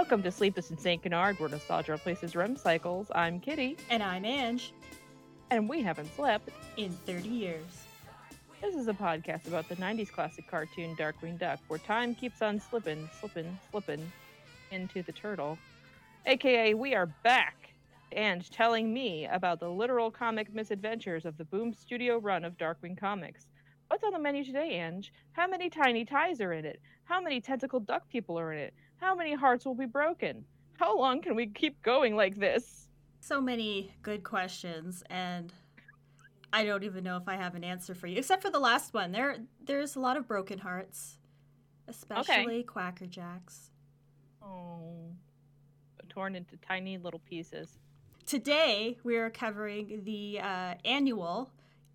Welcome to Sleepless in St. Canard, where nostalgia replaces REM cycles. I'm Kitty, And I'm Ange. and we haven't slept. In 30 years. This is a podcast about the 90s classic cartoon Darkwing Duck, where time keeps on slipping, slipping, slipping into the turtle. AKA, we are back and telling me about the literal comic misadventures of the Boom Studio run of Darkwing Comics. What's on the menu today, Ange? How many tiny ties are in it? How many tentacled duck people are in it? How many hearts will be broken? How long can we keep going like this? So many good questions, and I don't even know if I have an answer for you, except for the last one. There, there's a lot of broken hearts, especially Quacker Jacks. Oh, torn into tiny little pieces. Today, we're covering the uh, annual,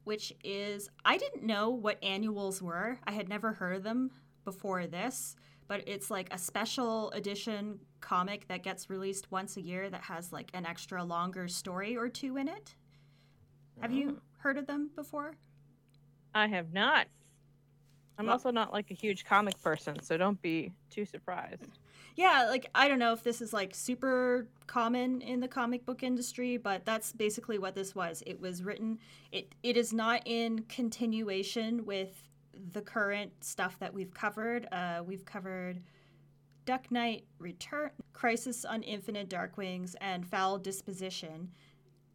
which is, I didn't know what annuals were. I had never heard of them before this, but it's like a special edition comic that gets released once a year that has like an extra longer story or two in it. Have you oh. heard of them before? I have not. I'm Well- also not like a huge comic person, so don't be too surprised. Yeah, like I don't know if this is like super common in the comic book industry, but that's basically what this was. It was written it it is not in continuation with the current stuff that we've covered. Uh, we've covered Duck Knight Return, Crisis on Infinite Darkwings, and Foul Disposition.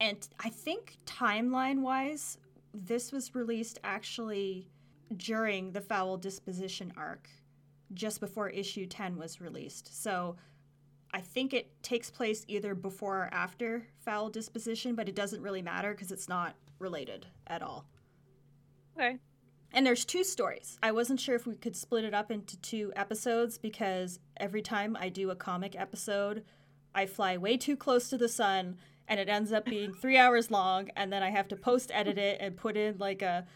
And I think timeline wise, this was released actually during the Foul Disposition arc just before issue 10 was released. So I think it takes place either before or after Foul Disposition, but it doesn't really matter because it's not related at all. Okay. And there's two stories. I wasn't sure if we could split it up into two episodes because every time I do a comic episode, I fly way too close to the sun and it ends up being three hours long. And then I have to post edit it and put in like a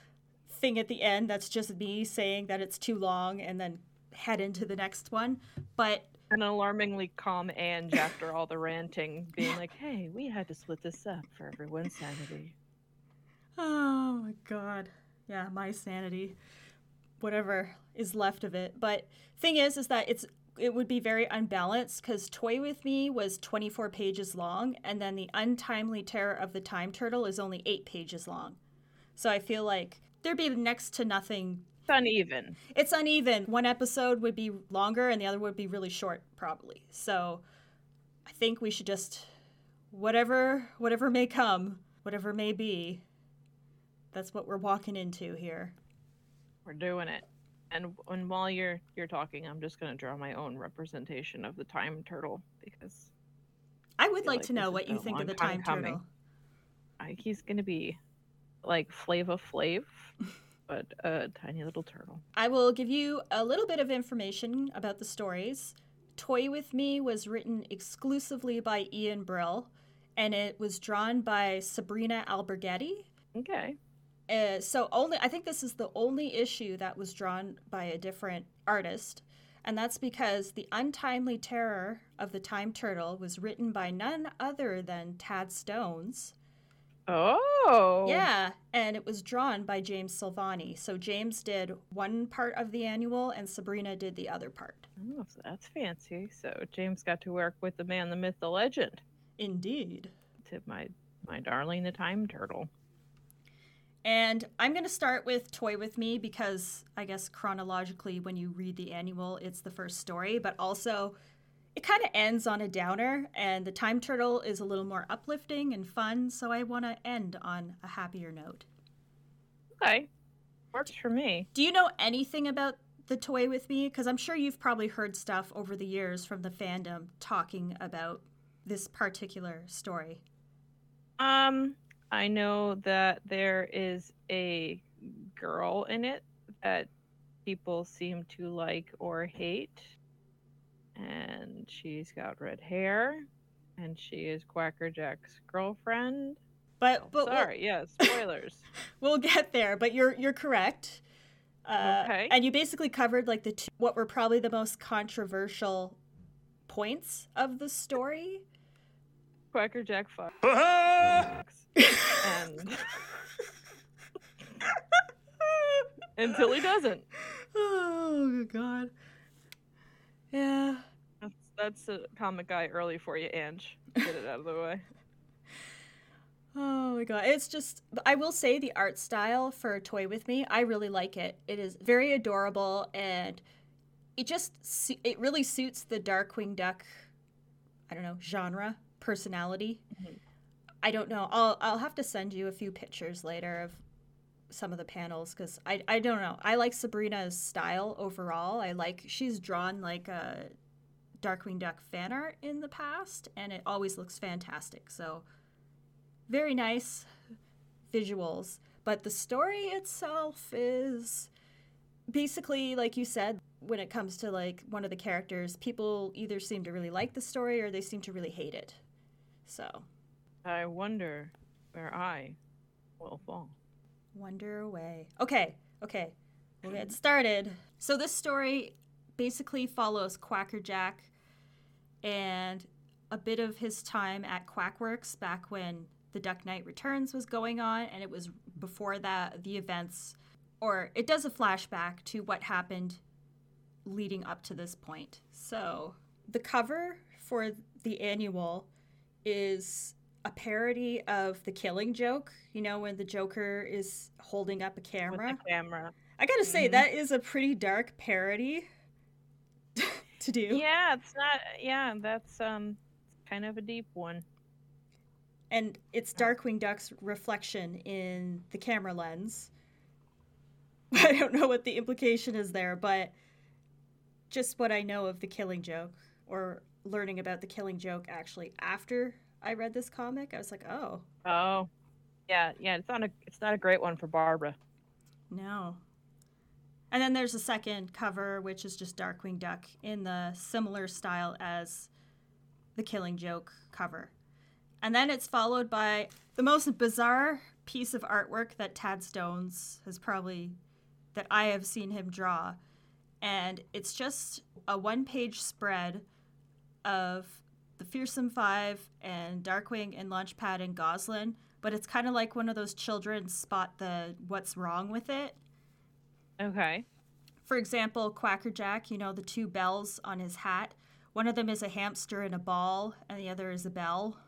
thing at the end that's just me saying that it's too long and then head into the next one. But An alarmingly calm Ange after all the ranting, being like, hey, we had to split this up for everyone's sanity. Oh my god. Yeah, my sanity. Whatever is left of it. But thing is is that it's it would be very unbalanced cuz Toy with Me was 24 pages long and then The Untimely Terror of the Time Turtle is only 8 pages long. So I feel like there'd be next to nothing. It's uneven. It's uneven. One episode would be longer and the other would be really short probably. So I think we should just whatever whatever may come, whatever may be, that's what we're walking into here. We're doing it. And, and while you're you're talking, I'm just gonna draw my own representation of the time turtle because I would feel like like to know what you think of the time time turtle. I, he's gonna be like Flavor Flav, but a tiny little turtle. I will give you a little bit of information about the stories. Toy with Me was written exclusively by Ian Brill, and it was drawn by Sabrina Alberghetti. Okay. Uh, so only I think this is the only issue that was drawn by a different artist, and that's because the untimely terror of the time turtle was written by none other than Tad Stones. Oh. Yeah, and it was drawn by James Silvani. So James did one part of the annual, and Sabrina did the other part. Oh, that's fancy. So James got to work with the man, the myth, the legend. Indeed. To my my darling, the time turtle. And I'm going to start with Toy With Me because I guess chronologically, when you read the annual, it's the first story, but also it kind of ends on a downer, and the Time Turtle is a little more uplifting and fun, so I want to end on a happier note. Okay. Works for me. Do you know anything about the Toy With Me? Because I'm sure you've probably heard stuff over the years from the fandom talking about this particular story. Um, I know that there is a girl in it that people seem to like or hate. And she's got red hair. And she is Quacker Jack's girlfriend. But, Oh, but we'll- sorry, yeah, spoilers. We'll get there, but you're you're correct. Uh, Okay. And you basically covered like the two, what were probably the most controversial points of the story. Quacker Jack fucks. and until he doesn't. oh good god. Yeah. That's that's a comic guy early for you, Ange. Get it out of the way. Oh my god, it's just I will say the art style for Toy with Me, I really like it. It is very adorable and it just it really suits the Darkwing Duck I don't know, genre, personality. Mhm. I don't know. I'll I'll have to send you a few pictures later of some of the panels cuz I I don't know. I like Sabrina's style overall. I like she's drawn like a Darkwing Duck fan art in the past and it always looks fantastic. So very nice visuals, but the story itself is basically like you said when it comes to like one of the characters, people either seem to really like the story or they seem to really hate it. So, I wonder where I will fall. wonder away. Okay, okay. We'll get started. So this story basically follows Quackerjack and a bit of his time at Quackworks back when the Duck Knight Returns was going on, and it was before that the events, or it does a flashback to what happened leading up to this point. So the cover for the annual is a parody of the Killing Joke. You know when the Joker is holding up a With camera. camera. I gotta say Mhm. that is a pretty dark parody to do. Yeah, it's not. Yeah, that's um, kind of a deep one. and it's Darkwing Duck's reflection in the camera lens. I don't know what the implication is there, but just what I know of the Killing Joke, or learning about the Killing Joke actually after I read this comic, I was like, oh Oh, yeah, yeah. It's not a. It's not a great one for Barbara. no. And then there's a second cover, which is just Darkwing Duck in the similar style as the Killing Joke cover. And then it's followed by the most bizarre piece of artwork that Tad Stones has probably that I have seen him draw. And it's just a one-page spread of the Fearsome Five and Darkwing and Launchpad and Gosalyn, but it's kind of like one of those children spot the what's wrong with it. Okay. For example, Quackerjack, you know, the two bells on his hat. One of them is a hamster and a ball, and the other is a bell.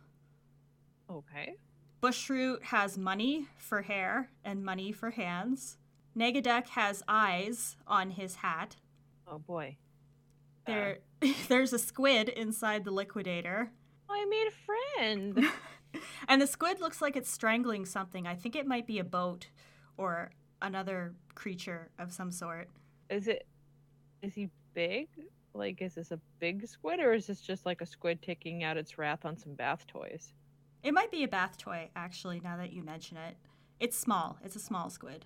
Okay. Bushroot has money for hair and money for hands. Negaduck has eyes on his hat. Oh boy. There, there's a squid inside the liquidator. I made a friend. And the squid looks like it's strangling something. I think it might be a boat or another creature of some sort. is it? Is he big? Like, is this a big squid, or is this just like a squid taking out its wrath on some bath toys? It might be a bath toy, actually, now that you mention it. It's small. It's a small squid.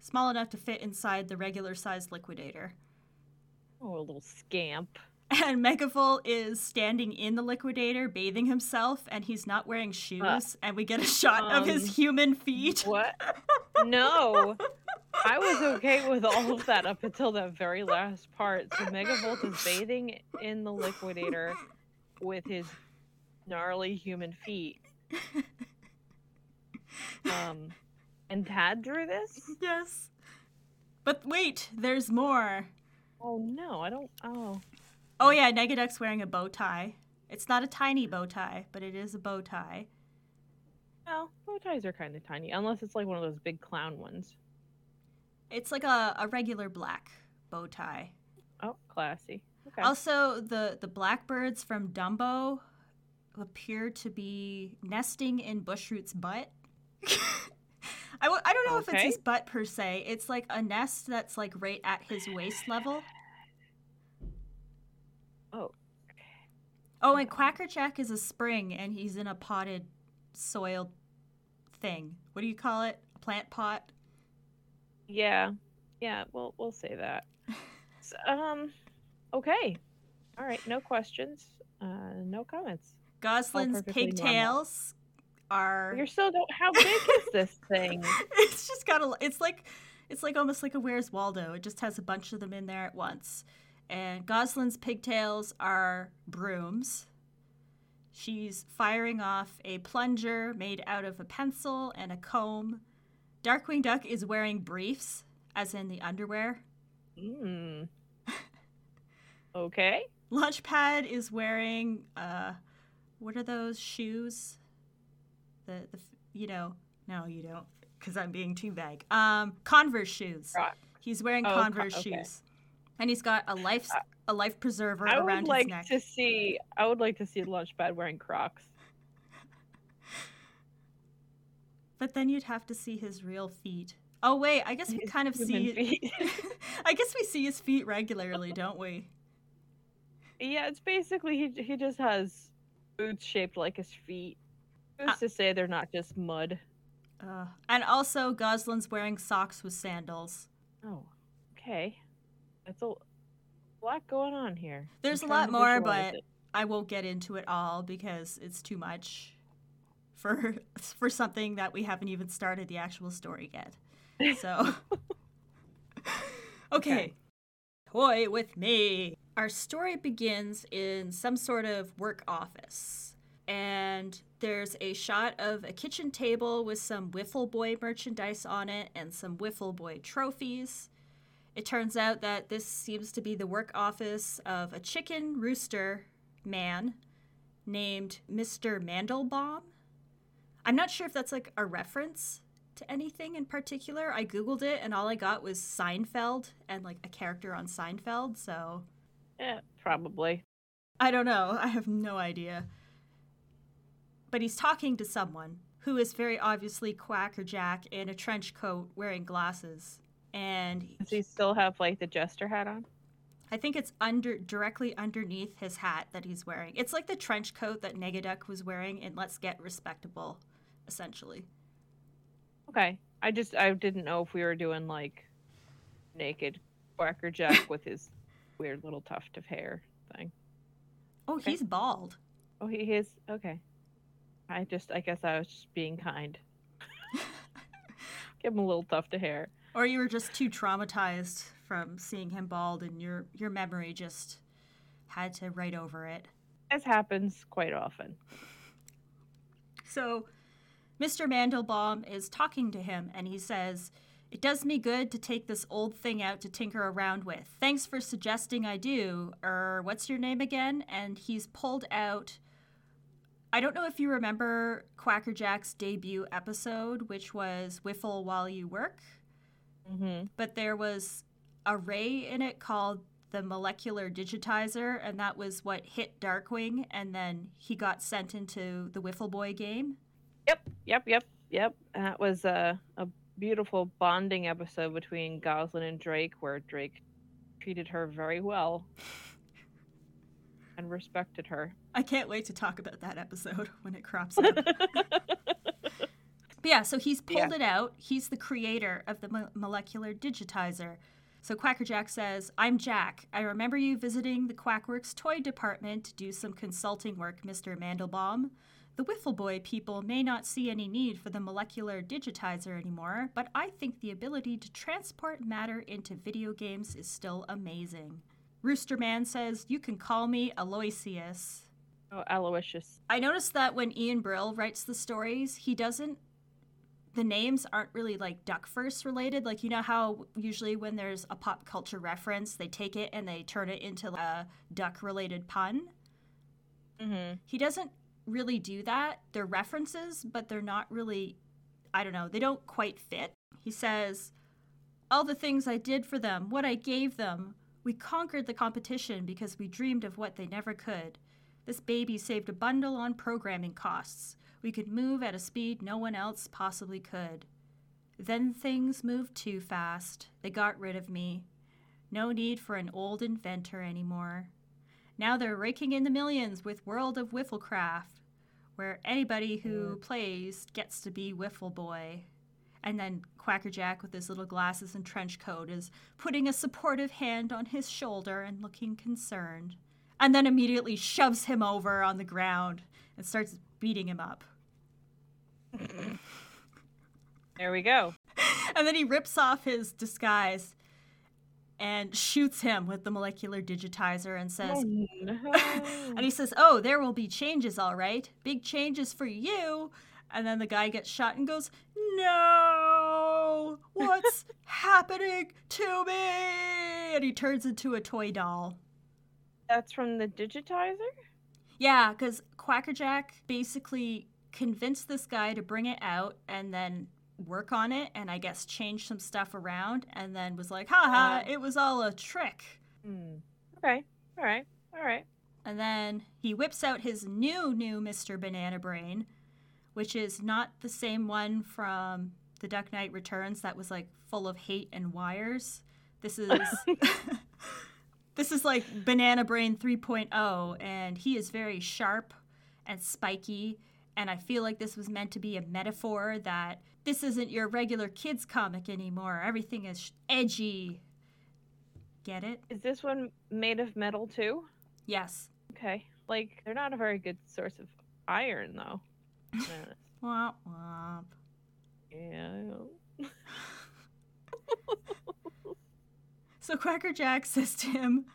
Small enough to fit inside the regular sized liquidator. Oh, a little scamp. And Megavolt is standing in the liquidator, bathing himself, and he's not wearing shoes. and we get a shot of um, his human feet. What? no. I was okay with all of that up until that very last part. So Megavolt is bathing in the liquidator with his gnarly human feet. Um, and Tad drew this? Yes. But wait, there's more. Oh no, I don't. Oh, Oh yeah, Negaduck's wearing a bow tie. It's not a tiny bow tie, but it is a bow tie. well, bow ties are kind of tiny, unless it's like one of those big clown ones. It's like a, a regular black bow tie. Oh, classy. Okay. Also, the the blackbirds from Dumbo appear to be nesting in Bushroot's butt. I, w- I don't know if it's his butt per se. It's like a nest that's like right at his waist level. Oh. Oh, and Quackerjack is a spring, and he's in a potted soil thing. What do you call it? A plant pot? Yeah, yeah. We'll we'll say that. S- um. Okay. All right. No questions. Uh, no comments. Gosalyn's pigtails are. You're so. How big is this thing? it's just got a. It's like, it's like almost like a Where's Waldo. It just has a bunch of them in there at once. And Gosalyn's pigtails are brooms. She's firing off a plunger made out of a pencil and a comb. Darkwing Duck is wearing briefs, as in the underwear. Hmm. Okay. Launchpad is wearing uh, what are those shoes? The the you know no you don't because I'm being too vague. Um, Converse shoes. Croc. He's wearing Oh, co- Converse okay. shoes, and he's got a life a life preserver I around would like his neck. to see. I would like to see Launchpad wearing Crocs. But then you'd have to see his real feet. Oh wait, I guess we His kind of see. feet. I guess we see his feet regularly, don't we? yeah, it's basically he. He just has boots shaped like his feet. Who's Uh, to say they're not just mud? Uh, and also, Gosalyn's wearing socks with sandals. Oh, okay. That's a lot going on here. I'm There's a lot more, but. I won't get into it all because it's too much for for something that we haven't even started the actual story yet. So, okay. Okay. Toy with me. Our story begins in some sort of work office. And there's a shot of a kitchen table with some Wiffle Boy merchandise on it and some Wiffle Boy trophies. It turns out that this seems to be the work office of a chicken rooster man named Mr. Mandelbaum. I'm not sure if that's like a reference to anything in particular. I googled it and all I got was Seinfeld and like a character on Seinfeld, so Yeah, probably. I don't know. I have no idea. But he's talking to someone who is very obviously Quacker Jack in a trench coat wearing glasses. And Does he still have like the jester hat on? I think it's under directly underneath his hat that he's wearing. It's like the trench coat that Negaduck was wearing in Let's Get Respectable, essentially. Okay. I just I didn't know if we were doing like naked Quacker Jack with his weird little tuft of hair thing. Oh, Okay. he's bald. Oh, he is okay. I just I guess I was just being kind. Give him a little tuft of hair. Or you were just too traumatized from seeing him bald and your your memory just had to write over it. As happens quite often. So, Mr. Mandelbaum is talking to him and he says, It does me good to take this old thing out to tinker around with. Thanks for suggesting I do. Er, what's your name again? And he's pulled out. I don't know if you remember Quacker Jack's debut episode, which was Wiffle While You Work, Mm-hmm. but there was a ray in it called the molecular digitizer, and that was what hit Darkwing, and then he got sent into the Wiffle Boy game. Yep, yep, yep, yep. That was a a beautiful bonding episode between Gosalyn and Drake, where Drake treated her very well and respected her. I can't wait to talk about that episode when it crops up. But yeah, so he's pulled Yeah. it out. He's the creator of the mo- molecular digitizer. So Quackerjack says, I'm Jack. I remember you visiting the Quackworks toy department to do some consulting work, Mr. Mandelbaum. The Wiffle Boy people may not see any need for the molecular digitizer anymore, but I think the ability to transport matter into video games is still amazing. Rooster Man says, You can call me Aloysius. oh, Aloysius. I noticed that when Ian Brill writes the stories, he doesn't. The names aren't really like Duck First related. Like, you know how usually when there's a pop culture reference, they take it and they turn it into a duck related pun? Mm-hmm. He doesn't really do that. They're references, but they're not really, I don't know, they don't quite fit. He says, All the things I did for them, what I gave them. We conquered the competition because we dreamed of what they never could. This baby saved a bundle on programming costs. We could move at a speed no one else possibly could. Then things moved too fast. They got rid of me. No need for an old inventor anymore. Now they're raking in the millions with World of Wifflecraft, where anybody who plays gets to be Wiffle Boy. And then Quacker Jack, with his little glasses and trench coat, is putting a supportive hand on his shoulder and looking concerned. And then immediately shoves him over on the ground and starts beating him up. There we go. And then he rips off his disguise and shoots him with the molecular digitizer and says, Oh, no. And he says, Oh, there will be changes, all right. Big changes for you. And then the guy gets shot and goes, No, what's happening to me? And he turns into a toy doll. That's from the digitizer? Yeah, because Quackerjack basically convinced this guy to bring it out and then work on it and I guess change some stuff around and then was like, haha, Uh. it was all a trick. Hmm. Okay. All right. All right. And then he whips out his new, new Mr. Banana Brain, which is not the same one from The Duck Knight Returns that was like full of hate and wires. This is. this is like Banana Brain 3.0, and he is very sharp and spiky. And I feel like this was meant to be a metaphor that this isn't your regular kids comic anymore. Everything is edgy. Get it? Is this one made of metal too? Yes. Okay. Like they're not a very good source of iron though. Womp womp. yeah. So Quackerjack says to him,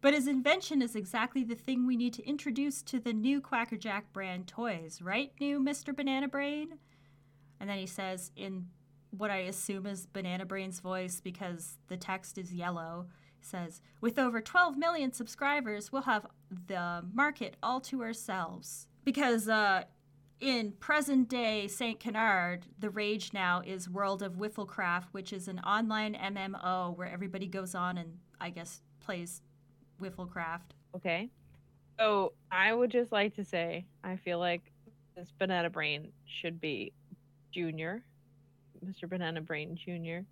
But his invention is exactly the thing we need to introduce to the new Quackerjack brand toys, right, new Mr. Banana Brain? And then he says, in what I assume is Banana Brain's voice because the text is yellow, says, With over 12 million subscribers, we'll have the market all to ourselves. Because, uh, in present day St. Canard, the rage now is World of Wifflecraft, which is an online MMO where everybody goes on and, I guess, plays Wifflecraft. Okay. So I would just like to say I feel like this banana brain should be junior. Mr. Banana Brain Jr.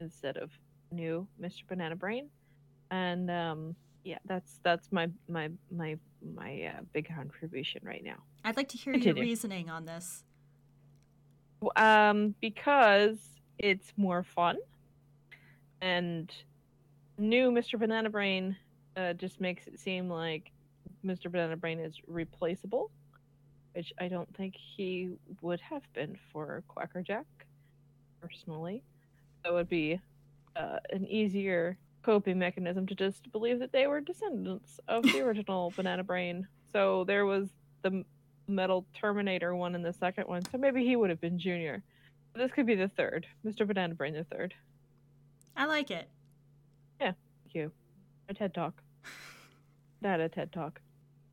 instead of new Mr. Banana Brain. And um yeah, that's that's my my my my uh, big contribution right now. I'd like to hear Continue. your reasoning on this. Um, because it's more fun, and new Mr. Banana Brain uh, just makes it seem like Mr. Banana Brain is replaceable, which I don't think he would have been for Quackerjack, personally. That would be uh, an easier coping mechanism to just believe that they were descendants of the original Banana Brain. So there was the Metal Terminator one and the second one, so maybe he would have been Junior. This could be the third, Mr. Banana Brain the third. I like it. Yeah, thank you. A TED Talk. That a TED Talk.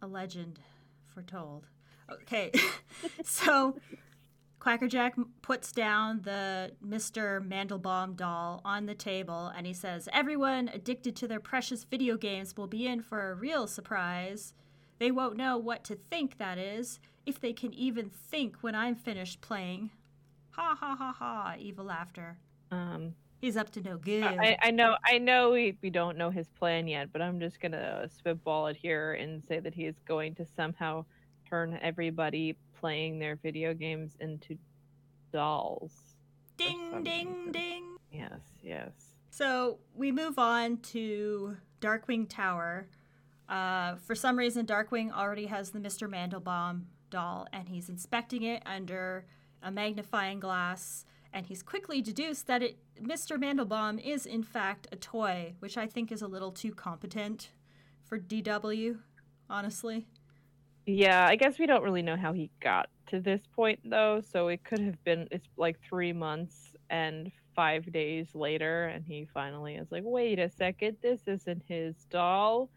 A legend foretold. Okay, so Quackerjack puts down the Mr. Mandelbaum doll on the table and he says, Everyone addicted to their precious video games will be in for a real surprise. They won't know what to think, that is, if they can even think when I'm finished playing. Ha ha ha ha, evil laughter. Um, He's up to no good. I, I know, I know we, we don't know his plan yet, but I'm just gonna spitball it here and say that he is going to somehow turn everybody playing their video games into dolls. ding, ding, reason. ding. Yes, yes. So we move on to Darkwing Tower. Uh, for some reason, Darkwing already has the Mr. Mandelbaum doll, and he's inspecting it under a magnifying glass. And he's quickly deduced that it, Mr. Mandelbaum is in fact a toy, which I think is a little too competent for DW, honestly. Yeah, I guess we don't really know how he got to this point though, so it could have been it's like three months and five days later, and he finally is like, wait a second, this isn't his doll.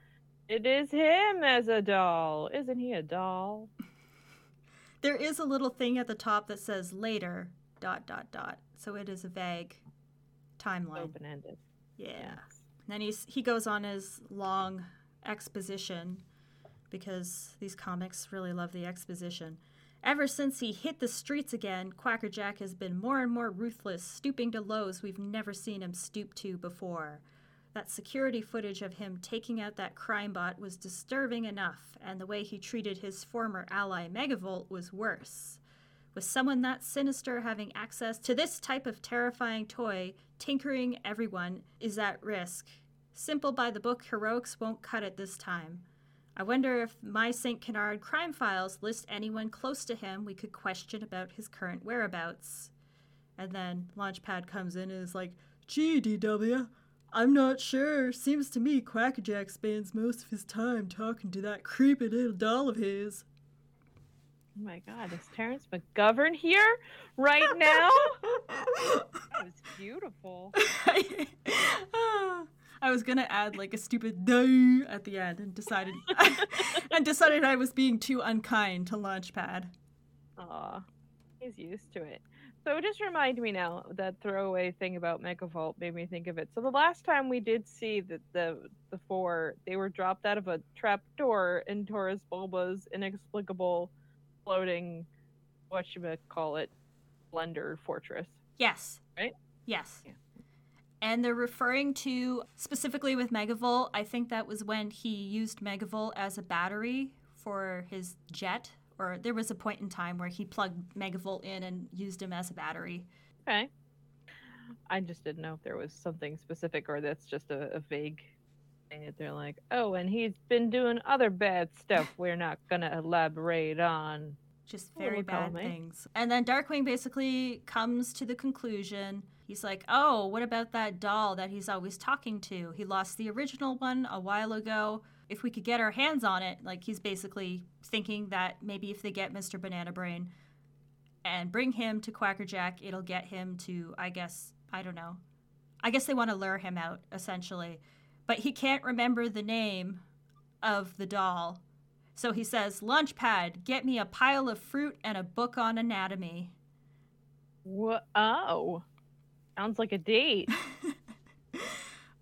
It is him as a doll. Isn't he a doll? There is a little thing at the top that says later, dot, dot, dot. So it is a vague timeline. Open ended. Yeah. Then he's he goes on his long exposition because these comics really love the exposition. Ever since he hit the streets again, Quackerjack has been more and more ruthless, stooping to lows we've never seen him stoop to before. That security footage of him taking out that crime bot was disturbing enough, and the way he treated his former ally Megavolt was worse. With someone that sinister having access to this type of terrifying toy, tinkering everyone is at risk. Simple by the book heroics won't cut it this time. I wonder if my St. Canard crime files list anyone close to him we could question about his current whereabouts. And then Launchpad comes in and is like, Gee, DW, I'm not sure. Seems to me Quackerjack spends most of his time talking to that creepy little doll of his. Oh my god, is Terence McGovern here right now? That was beautiful. I was gonna add like a stupid "day" at the end and decided and decided I was being too unkind to Launchpad. Aw, he's used to it. So just remind me now that throwaway thing about Megavolt made me think of it. So the last time we did see that the the four they were dropped out of a trap door in Taurus Bulba's inexplicable floating what should we call it blender fortress. Yes. Right? Yes. Yeah. And they're referring to specifically with Megavolt, I think that was when he used Megavolt as a battery for his jet or there was a point in time where he plugged Megavolt in and used him as a battery. Okay. I just didn't know if there was something specific or that's just a, a vague thing that they're like, oh, and he's been doing other bad stuff we're not going to elaborate on. Just very bad things. And then Darkwing basically comes to the conclusion. He's like, oh, what about that doll that he's always talking to? He lost the original one a while ago. If we could get our hands on it, like he's basically thinking that maybe if they get Mr. Banana Brain and bring him to Quackerjack, it'll get him to, I guess, I don't know. I guess they want to lure him out, essentially. But he can't remember the name of the doll. So he says, Launchpad, get me a pile of fruit and a book on anatomy. What? Oh, sounds like a date.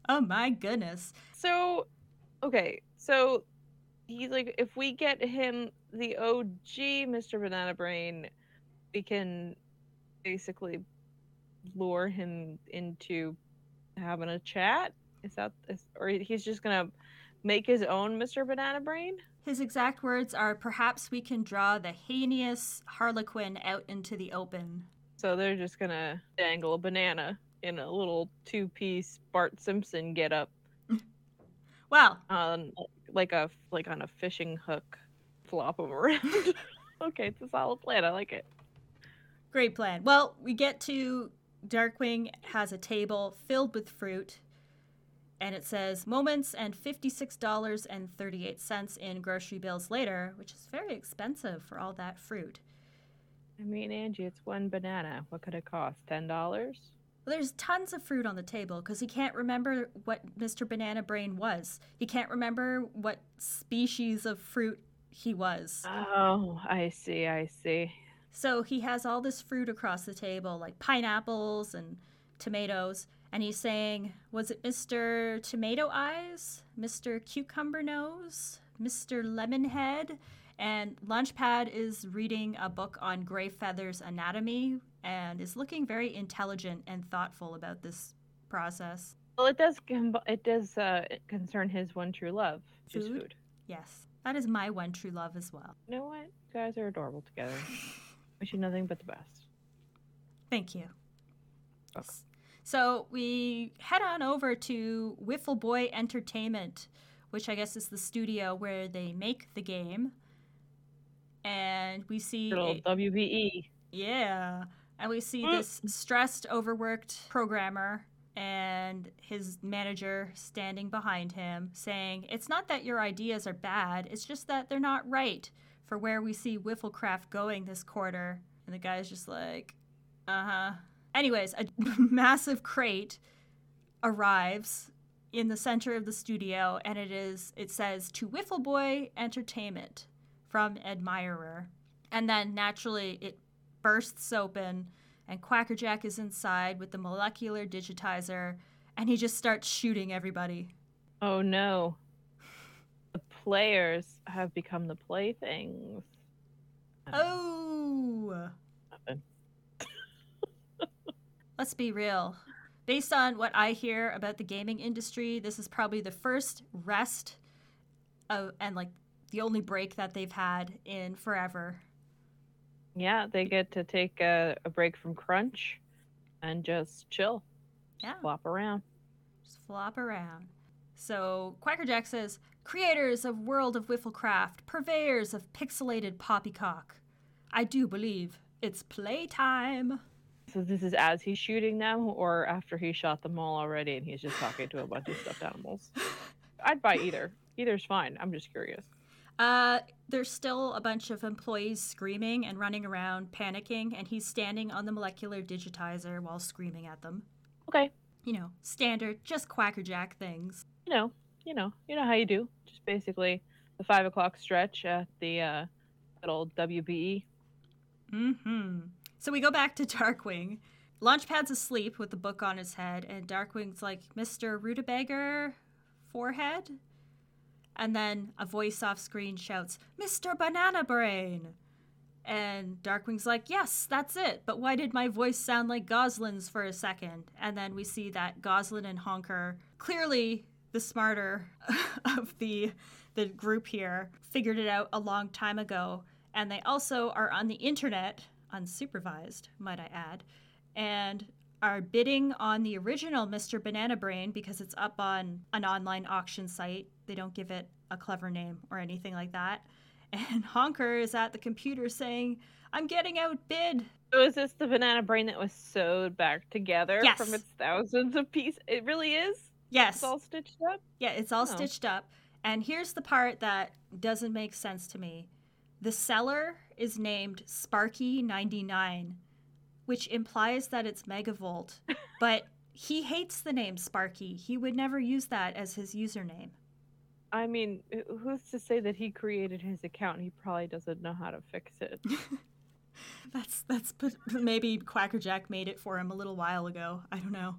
Oh my goodness. So, okay, so he's like, if we get him the OG Mr. Banana Brain, we can basically lure him into having a chat. Is that, is, or he's just gonna make his own Mr. Banana Brain? His exact words are perhaps we can draw the heinous Harlequin out into the open. So they're just gonna dangle a banana in a little two-piece Bart Simpson get-up, Well, on like a like on a fishing hook, flop him around. okay, it's a solid plan. I like it. great plan. Well, we get to Darkwing has a table filled with fruit, and it says moments and $56.38 in grocery bills later, which is very expensive for all that fruit. I mean, Angie, it's one banana. What could it cost? Ten dollars? Well, there's tons of fruit on the table because he can't remember what Mr. Banana Brain was. He can't remember what species of fruit he was. Oh, I see. I see. So he has all this fruit across the table, like pineapples and tomatoes. And he's saying, was it Mr. Tomato Eyes? Mr. Cucumber Nose? Mr. Lemon Head? And Launchpad is reading a book on Gray Feather's anatomy and is looking very intelligent and thoughtful about this process. Well, it does. com- It does uh, concern his one true love, which is Food? food. Yes, that is my one true love as well. You know what? You guys are adorable together. Wish you nothing but the best. Thank you. Welcome. So we head on over to Wiffle Boy Entertainment, which I guess is the studio where they make the game. And we see, Little a- WBE. yeah, and we see Mm. this stressed, overworked programmer and his manager standing behind him saying, It's not that your ideas are bad, it's just that they're not right for where we see Wifflecraft going this quarter. And the guy's just like, uh huh. Anyways, a massive crate arrives in the center of the studio, and it is it says to Wiffle Boy Entertainment from Admirer. And then naturally it bursts open, and Quackerjack is inside with the molecular digitizer, and he just starts shooting everybody. Oh no. The players have become the playthings. Oh! Let's be real. Based on what I hear about the gaming industry, this is probably the first rest of, and like the only break that they've had in forever. Yeah, they get to take a, a break from crunch and just chill, Yeah. flop around. Just flop around. So Quackerjack says, creators of World of Wifflecraft, purveyors of pixelated poppycock. I do believe it's playtime. So this is as he's shooting them, or after he shot them all already, and he's just talking to a bunch of stuffed animals. I'd buy either. Either's fine. I'm just curious. Uh, there's still a bunch of employees screaming and running around, panicking, and he's standing on the molecular digitizer while screaming at them. Okay. You know, standard, just Quackerjack things. You know, you know, you know how you do. Just basically the five o'clock stretch at the uh, old WBE. Mm-hmm. So we go back to Darkwing. Launchpad's asleep with the book on his head, and Darkwing's like, Mr. Rutabaga forehead? And then a voice off screen shouts, Mr. Banana Brain! And Darkwing's like, Yes, that's it. But why did my voice sound like Gosalyn's for a second? And then we see that Gosalyn and Honker, clearly the smarter of the the group here, figured it out a long time ago. And they also are on the internet, unsupervised, might I add, and are bidding on the original Mr. Banana Brain because it's up on an online auction site. They don't give it a clever name or anything like that. And Honker is at the computer saying, I'm getting outbid. So is this the banana brain that was sewed back together Yes. from its thousands of pieces? It really is? Yes. It's all stitched up? Yeah, it's all Oh. stitched up. And here's the part that doesn't make sense to me. The seller is named Sparky99, which implies that it's Megavolt, but he hates the name Sparky. He would never use that as his username. I mean, who's to say that he created his account? He probably doesn't know how to fix it. That's that's maybe Quackerjack made it for him a little while ago. I don't know.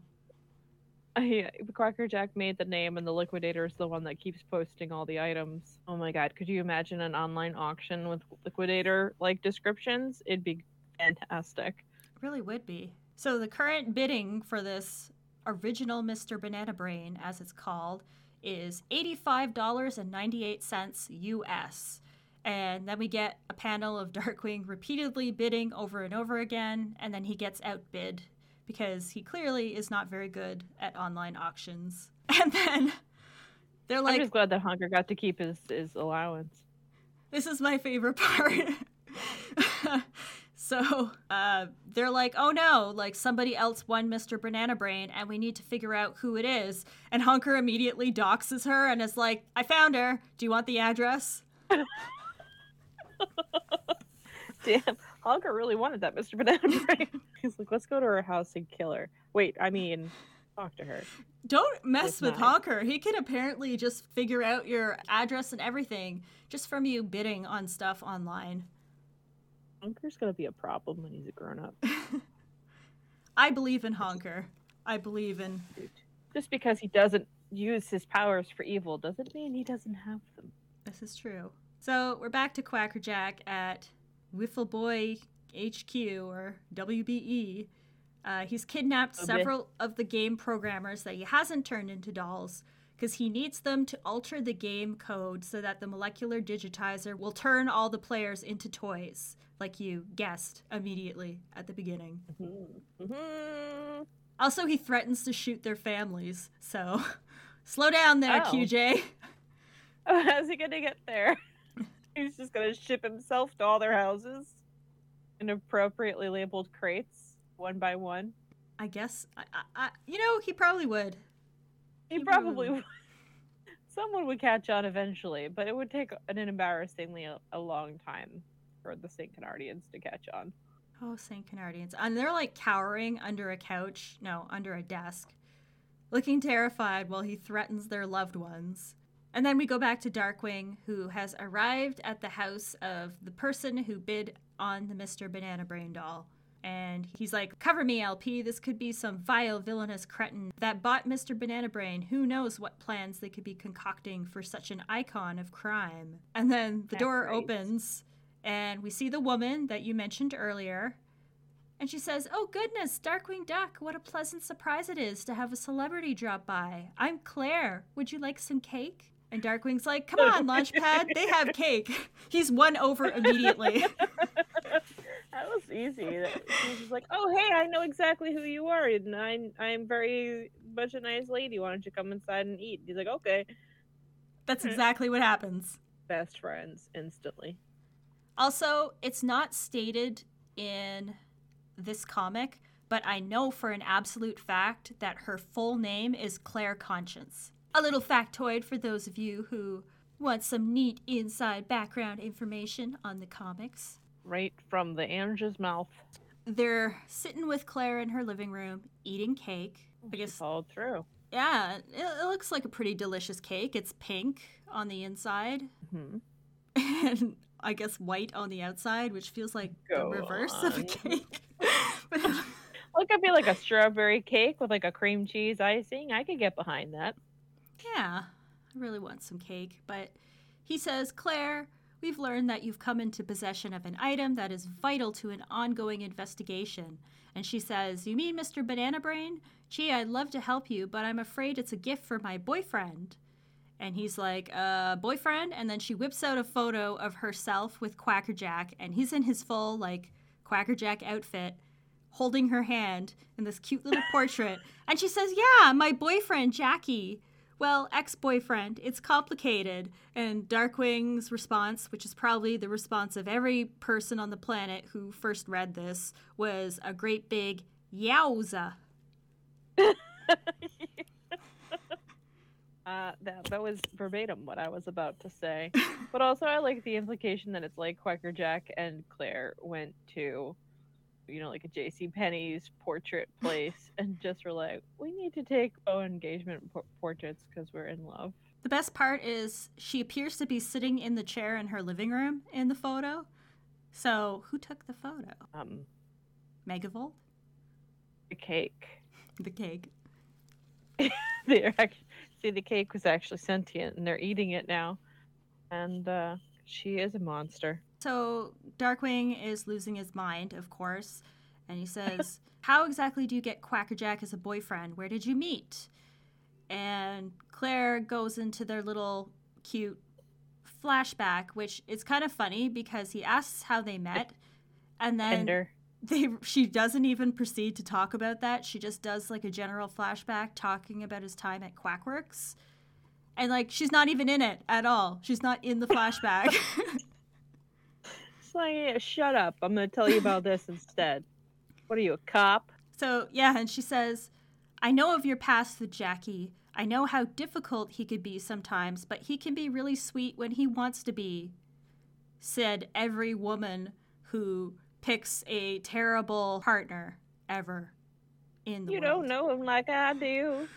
I, Quacker Jack made the name, and the liquidator is the one that keeps posting all the items. Oh my god, could you imagine an online auction with liquidator like descriptions? It'd be fantastic. Really would be. So the current bidding for this original Mr. Banana Brain, as it's called, is $85.98 US. And then we get a panel of Darkwing repeatedly bidding over and over again, and then he gets outbid because he clearly is not very good at online auctions. And then they're like, I'm just glad that Honker got to keep his, his allowance. this is my favorite part. So uh, they're like, oh no, like somebody else won Mr. Banana Brain and we need to figure out who it is. And Honker immediately doxes her and is like, I found her. Do you want the address? Damn, Honker really wanted that Mr. Banana Brain. He's like, let's go to her house and kill her. Wait, I mean, talk to her. Don't mess With mine. Honker. He can apparently just figure out your address and everything just from you bidding on stuff online. Honker's gonna be a problem when he's a grown up. I believe in Honker. I believe in. Just because he doesn't use his powers for evil doesn't mean he doesn't have them. This is true. So we're back to Quackerjack at Wiffle Boy HQ or WBE. Uh, he's kidnapped Okay. several of the game programmers that he hasn't turned into dolls because he needs them to alter the game code so that the molecular digitizer will turn all the players into toys, like you guessed immediately at the beginning. Mm-hmm. Also, he threatens to shoot their families, so slow down there, Oh. QJ. Oh, how's he gonna get there? He's just gonna ship himself to all their houses in appropriately labeled crates, one by one. I guess, I, I, I, you know, he probably would. He He probably would. would. Someone would catch on eventually, but it would take an embarrassingly a, a long time for the St. Canardians to catch on. Oh, St. Canardians. And they're like cowering under a couch, no, under a desk, looking terrified while he threatens their loved ones. And then we go back to Darkwing, who has arrived at the house of the person who bid on the Mr. Banana Brain doll. And he's like, Cover me, LP. This could be some vile, villainous cretin that bought Mr. Banana Brain. Who knows what plans they could be concocting for such an icon of crime? And then the Yeah, door right. opens, and we see the woman that you mentioned earlier. And she says, Oh, goodness, Darkwing Duck, what a pleasant surprise it is to have a celebrity drop by. I'm Claire. Would you like some cake? And Darkwing's like, Come on, Launchpad, they have cake. He's won over immediately. that was easy. That- She was just like, "Oh, hey, I know exactly who you are, and I'm I'm very much a nice lady. Why don't you come inside and eat?" He's like, "Okay." That's exactly what happens. Best friends instantly. Also, it's not stated in this comic, but I know for an absolute fact that her full name is Claire Conscience. A little factoid for those of you who want some neat inside background information on the comics. Right from the Ange's mouth. They're sitting with Claire in her living room, eating cake, I She guess followed through. yeah, it, it looks like a pretty delicious cake. It's pink on the inside hmm and I guess white on the outside, which feels like Go the reverse of a cake. but Well, it could be like a strawberry cake with like a cream cheese icing. I could get behind that. yeah, I really want some cake. But he says, Claire, we've learned that you've come into possession of an item that is vital to an ongoing investigation. And she says, You mean Mr. Banana Brain? Gee, I'd love to help you, but I'm afraid it's a gift for my boyfriend. And he's like, uh, boyfriend? And then she whips out a photo of herself with Quackerjack, and he's in his full, like, Quackerjack outfit, holding her hand in this cute little portrait. And she says, Yeah, my boyfriend, Jackie. Well, ex boyfriend, it's complicated. And Darkwing's response, which is probably the response of every person on the planet who first read this, was a great big yowza. Uh, that that was verbatim what I was about to say. But also, I like the implication that it's like Quacker Jack and Claire went to, you know, like a J.C. Penney's portrait place and just were like, we need to take bow engagement por- portraits because we're in love. The best part is she appears to be sitting in the chair in her living room in the photo. So, who took the photo? Um, Megavolt? the cake. The cake. They're actually see the cake was actually sentient and they're eating it now, and uh, she is a monster. So Darkwing is losing his mind, of course, and he says, How exactly do you get Quackerjack as a boyfriend? Where did you meet? And Claire goes into their little cute flashback, which is kind of funny because he asks how they met, and then Tender. They she doesn't even proceed to talk about that. She just does like a general flashback talking about his time at Quackworks. And like she's not even in it at all. She's not in the flashback. It's like, "Yeah, shut up. I'm gonna tell you about this instead. What are you, a cop? So, yeah, and she says, I know of your past with Jackie. I know how difficult he could be sometimes, but he can be really sweet when he wants to be. Said every woman who picks a terrible partner ever in the You world. don't know him like I do.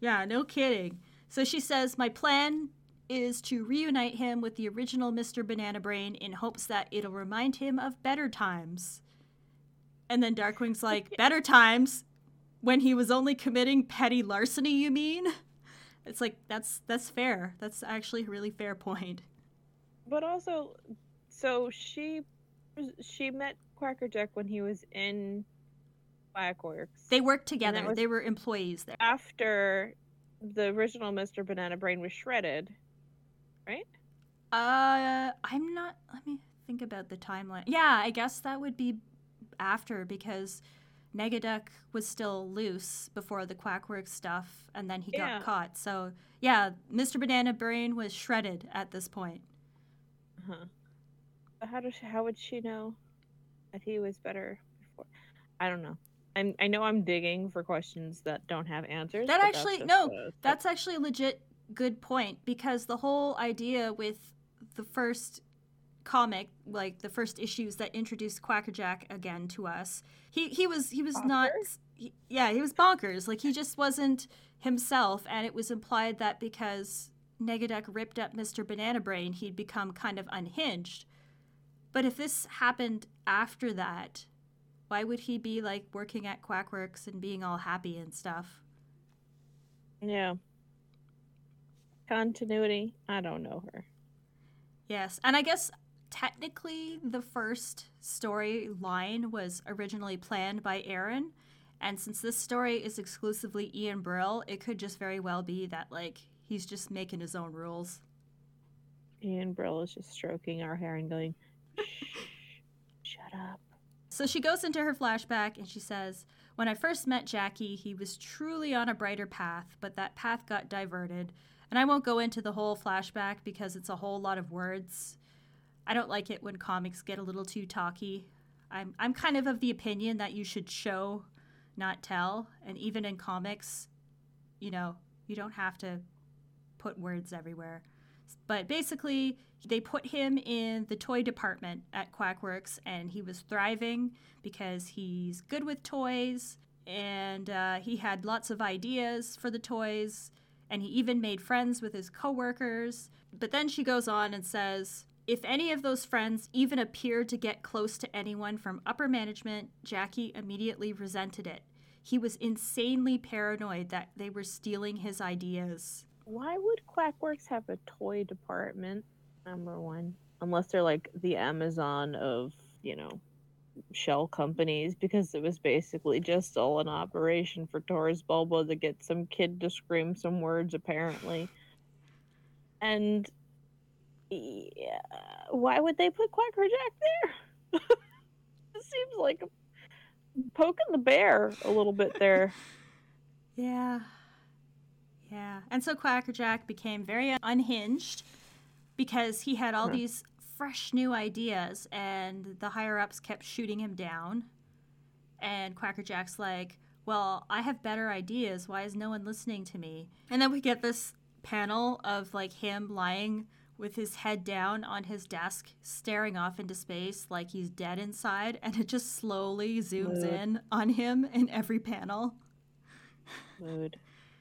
Yeah, no kidding. So she says, My plan is to reunite him with the original Mr. Banana Brain in hopes that it'll remind him of better times. And then Darkwing's like, Better times? When he was only committing petty larceny, you mean? It's like that's that's fair. That's actually a really fair point. But also, so she she met Quacker Jack when he was in Quackworks. They worked together. They were employees there. after the original Mr. Banana Brain was shredded, right? Uh, I'm not. Let me think about the timeline. Yeah, I guess that would be after because Negaduck was still loose before the Quackworks stuff, and then he Yeah. got caught. So yeah, Mr. Banana Brain was shredded at this point. Uh-huh. How does she, how would she know that he was better before? I don't know. I'm, I know I'm digging for questions that don't have answers. That but that's actually- no, the- That's actually a legit good point because the whole idea with the first comic, like the first issues that introduced Quackerjack again to us, he he was he was not he- yeah, he was bonkers. Like he just wasn't himself and it was implied that because Negaduck ripped up Mr. Banana Brain, he'd become kind of unhinged. But if this happened after that, why would he be like working at Quackworks and being all happy and stuff? Yeah. Continuity. I don't know her. Yes, and I guess technically the first storyline was originally planned by Aaron, and since this story is exclusively Ian Brill, it could just very well be that like he's just making his own rules. Ian Brill is just stroking our hair and going, shut up. So she goes into her flashback and she says, When I first met Jackie, he was truly on a brighter path, but that path got diverted. And I won't go into the whole flashback because it's a whole lot of words. I don't like it when comics get a little too talky. I'm, I'm kind of of the opinion that you should show, not tell. And even in comics, you know, you don't have to put words everywhere. But basically, they put him in the toy department at Quackworks, and he was thriving because he's good with toys and uh, he had lots of ideas for the toys, and he even made friends with his coworkers. But then she goes on and says, if any of those friends even appeared to get close to anyone from upper management, Jackie immediately resented it. He was insanely paranoid that they were stealing his ideas. Why would Quackworks have a toy department? Number one, unless they're like the Amazon of you know shell companies, because it was basically just all an operation for Taurus Bulba to get some kid to scream some words, apparently. And yeah, why would they put Quacker Jack there? it seems like poking the bear a little bit there. Yeah. Yeah. And so Quackerjack became very unhinged because he had all these fresh new ideas and the higher ups kept shooting him down. And Quackerjack's like, Well, I have better ideas. Why is no one listening to me? And then we get this panel of like him lying with his head down on his desk, staring off into space like he's dead inside, and it just slowly zooms Mood. in on him in every panel. Mood.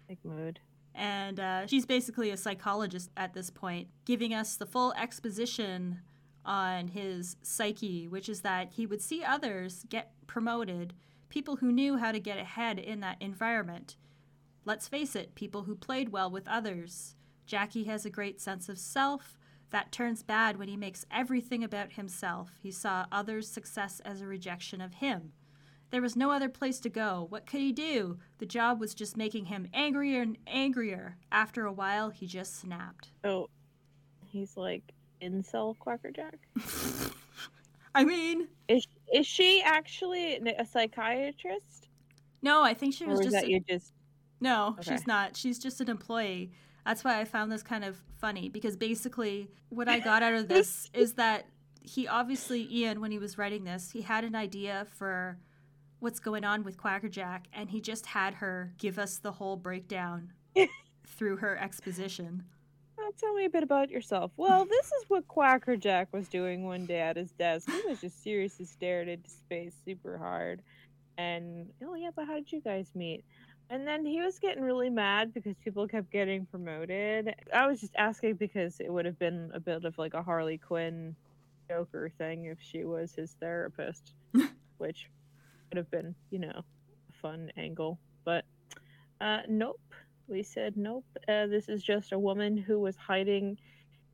Big mood. And uh, she's basically a psychologist at this point, giving us the full exposition on his psyche, which is that he would see others get promoted, people who knew how to get ahead in that environment. Let's face it, people who played well with others. Jackie has a great sense of self. That turns bad when he makes everything about himself. He saw others' success as a rejection of him. There was no other place to go. What could he do? The job was just making him angrier and angrier. After a while, he just snapped. Oh, he's like incel Quacker Jack. I mean, Is is she actually a psychiatrist, no, I think she was just. that you just? No, Okay. she's not. She's just an employee. That's why I found this kind of funny because basically, what I got out of this is that he obviously, Ian, when he was writing this, he had an idea for what's going on with Quackerjack, and he just had her give us the whole breakdown through her exposition. Well, tell me a bit about yourself. Well, this is what Quackerjack was doing one day at his desk. He was just seriously staring into space super hard. And, oh, yeah, but how did you guys meet? And then he was getting really mad because people kept getting promoted. I was just asking because it would have been a bit of like a Harley Quinn Joker thing if she was his therapist, which would have been, you know, a fun angle. But uh, nope. We said nope. Uh, this is just a woman who was hiding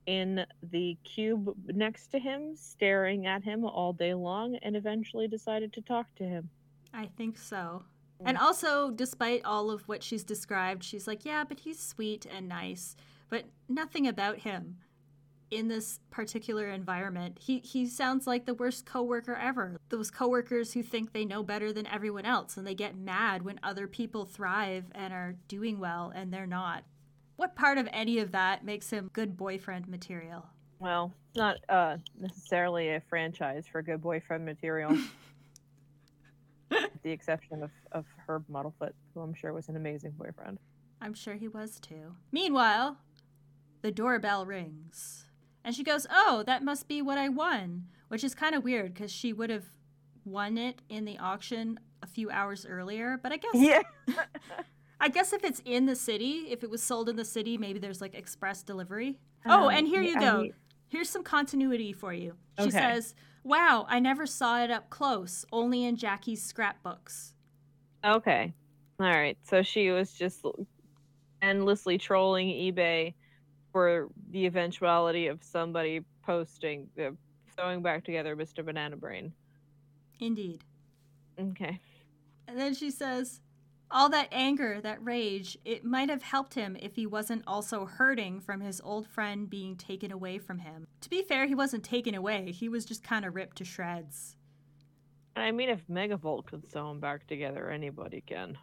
in the cube next to him, staring at him all day long, and eventually decided to talk to him. I think so. And also, despite all of what she's described, she's like, yeah, but he's sweet and nice, but nothing about him in this particular environment. He he sounds like the worst coworker ever. Those coworkers who think they know better than everyone else and they get mad when other people thrive and are doing well and they're not. What part of any of that makes him good boyfriend material? Well, not uh, necessarily a franchise for good boyfriend material. The exception of, of Herb Muddlefoot, who I'm sure was an amazing boyfriend. I'm sure he was too. Meanwhile, the doorbell rings. And she goes, Oh, that must be what I won. Which is kind of weird because she would have won it in the auction a few hours earlier. But I guess Yeah. I guess if it's in the city, if it was sold in the city, maybe there's like express delivery. oh, Um, and here yeah, you go. mean- Here's some continuity for you. She Okay. says, Wow, I never saw it up close, only in Jackie's scrapbooks. Okay. All right. So she was just endlessly trolling eBay for the eventuality of somebody posting, uh, throwing back together Mr. Banana Brain. Indeed. Okay. And then she says, all that anger, that rage, it might have helped him if he wasn't also hurting from his old friend being taken away from him. To be fair, he wasn't taken away, he was just kind of ripped to shreds. I mean, if Megavolt could sew them back together, anybody can.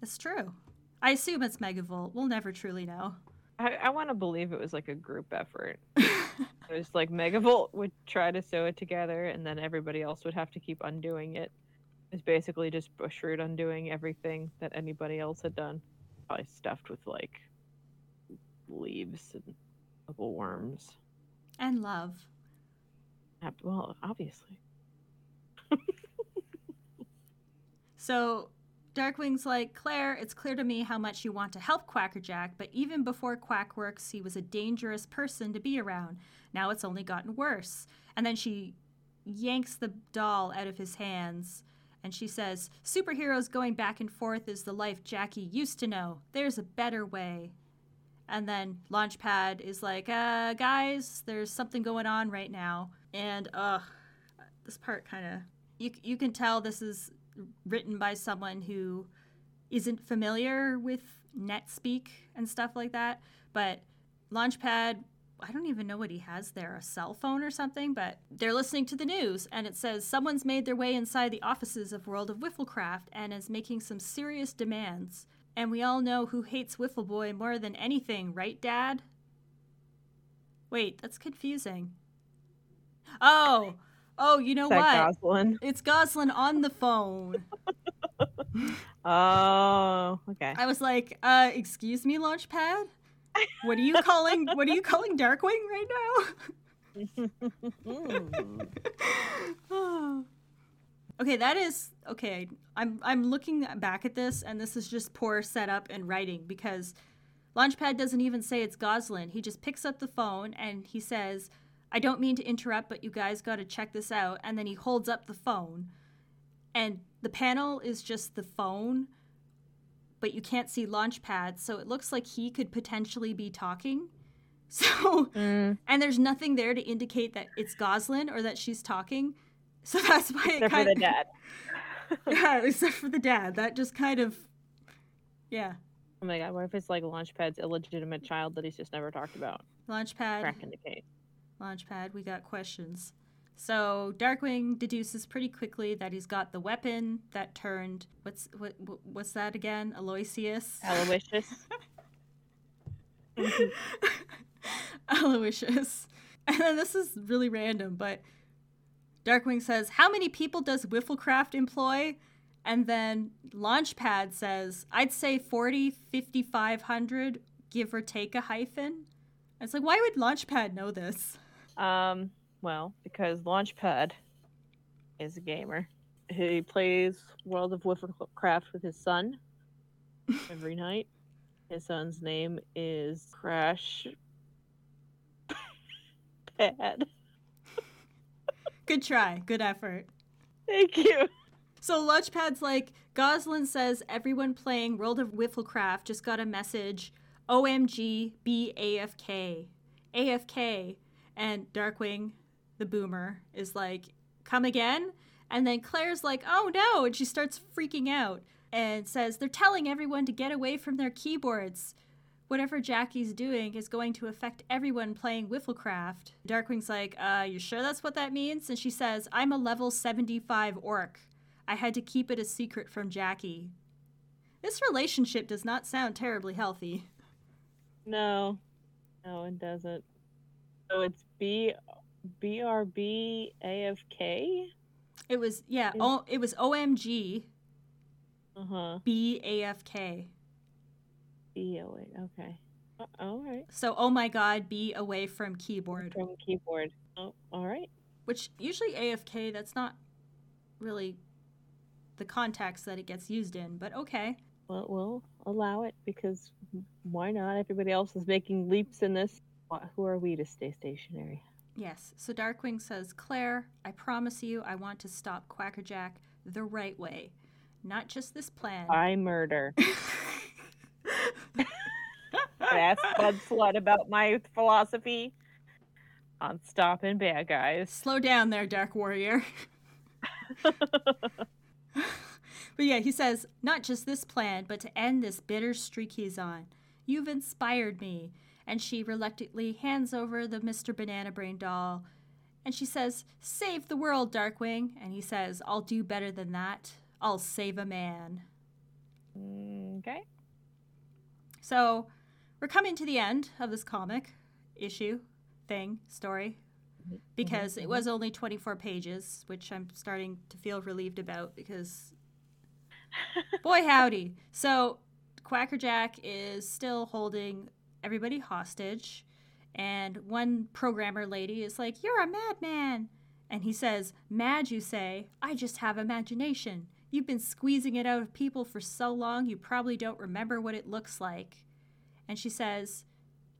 That's true. I assume it's Megavolt. We'll never truly know. I, I want to believe it was like a group effort. It was like Megavolt would try to sew it together, and then everybody else would have to keep undoing it. It's basically just Bushroot undoing everything that anybody else had done. Probably stuffed with like leaves and little worms. and love. Well, obviously. So, Darkwing's like, Claire, it's clear to me how much you want to help Quackerjack, but even before Quackworks, he was a dangerous person to be around. Now it's only gotten worse. And then she yanks the doll out of his hands and she says, Superheroes going back and forth is the life Jackie used to know. There's a better way. And then Launchpad is like, uh, guys, there's something going on right now. And, uh, this part kind of, you, you can tell this is written by someone who isn't familiar with NetSpeak and stuff like that. But Launchpad, I don't even know what he has there, a cell phone or something, but they're listening to the news and it says someone's made their way inside the offices of World of Wifflecraft and is making some serious demands. And we all know who hates Wiffle Boy more than anything, right, Dad? Wait, that's confusing. Oh, oh, you know what? Gosalyn? It's Gosalyn on the phone. Oh, okay. I was like, uh, excuse me, Launchpad? What are you calling what are you calling Darkwing right now? okay, that is okay. I'm I'm looking back at this and this is just poor setup and writing because Launchpad doesn't even say it's Gosalyn. He just picks up the phone and he says, I don't mean to interrupt, but you guys got to check this out. And then he holds up the phone, and the panel is just the phone, but you can't see Launchpad, so it looks like he could potentially be talking. So, Mm, and there's nothing there to indicate that it's Gosalyn or that she's talking. So that's why it except for kind the dad. yeah, except for the dad. That just kind of, yeah. Oh my god, what if it's like Launchpad's illegitimate child that he's just never talked about? Launchpad. Cracking the case. Launchpad, we got questions. So Darkwing deduces pretty quickly that he's got the weapon that turned what's what what- what's that again? Aloysius. Aloysius. Aloysius. And then this is really random, but Darkwing says, "How many people does Wifflecraft employ?" And then Launchpad says, "I'd say 40, 5500, give or take a hyphen." It's like, why would Launchpad know this? Um, well, because Launchpad is a gamer. He plays World of Warcraft with his son every night. His son's name is Crash Pad. Good try. Good effort. Thank you. So Launchpad's like, Gosalyn says everyone playing World of Wifflecraft just got a message, OMG, be AFK. AFK. And Darkwing, the boomer, is like, come again? And then Claire's like, oh no. And she starts freaking out and says, they're telling everyone to get away from their keyboards. Whatever Jackie's doing is going to affect everyone playing Wifflecraft. Darkwing's like, uh, you sure that's what that means? And she says, I'm a level 75 orc. I had to keep it a secret from Jackie. This relationship does not sound terribly healthy. No, no, it doesn't. So it's B B R B A F K. It was yeah, oh, it was OMG Uh huh. BAFK. B O A. Okay. Uh, all right. So oh my god, be away from keyboard. From keyboard. Oh, all right. Which usually AFK that's not really the context that it gets used in, but okay. Well, we'll allow it because why not? Everybody else is making leaps in this. Wha- Who are we to stay stationary? Yes. So Darkwing says, "Claire, I promise you I want to stop Quackerjack the right way. Not just this plan." I murder. Ask Bud Slut about my philosophy on stopping bad guys. Slow down there, Dark Warrior. But yeah, he says, not just this plan, but to end this bitter streak he's on. You've inspired me. And she reluctantly hands over the Mr. Banana Brain doll. And she says, Save the world, Darkwing. And he says, I'll do better than that. I'll save a man. Okay. So we're coming to the end of this comic issue, thing, story. Mm-hmm. Because it mm-hmm. was only 24 pages, which I'm starting to feel relieved about because boy howdy. So Quackerjack is still holding everybody hostage, and one programmer lady is like, You're a madman. And he says, Mad, you say? I just have imagination. You've been squeezing it out of people for so long, you probably don't remember what it looks like. And she says,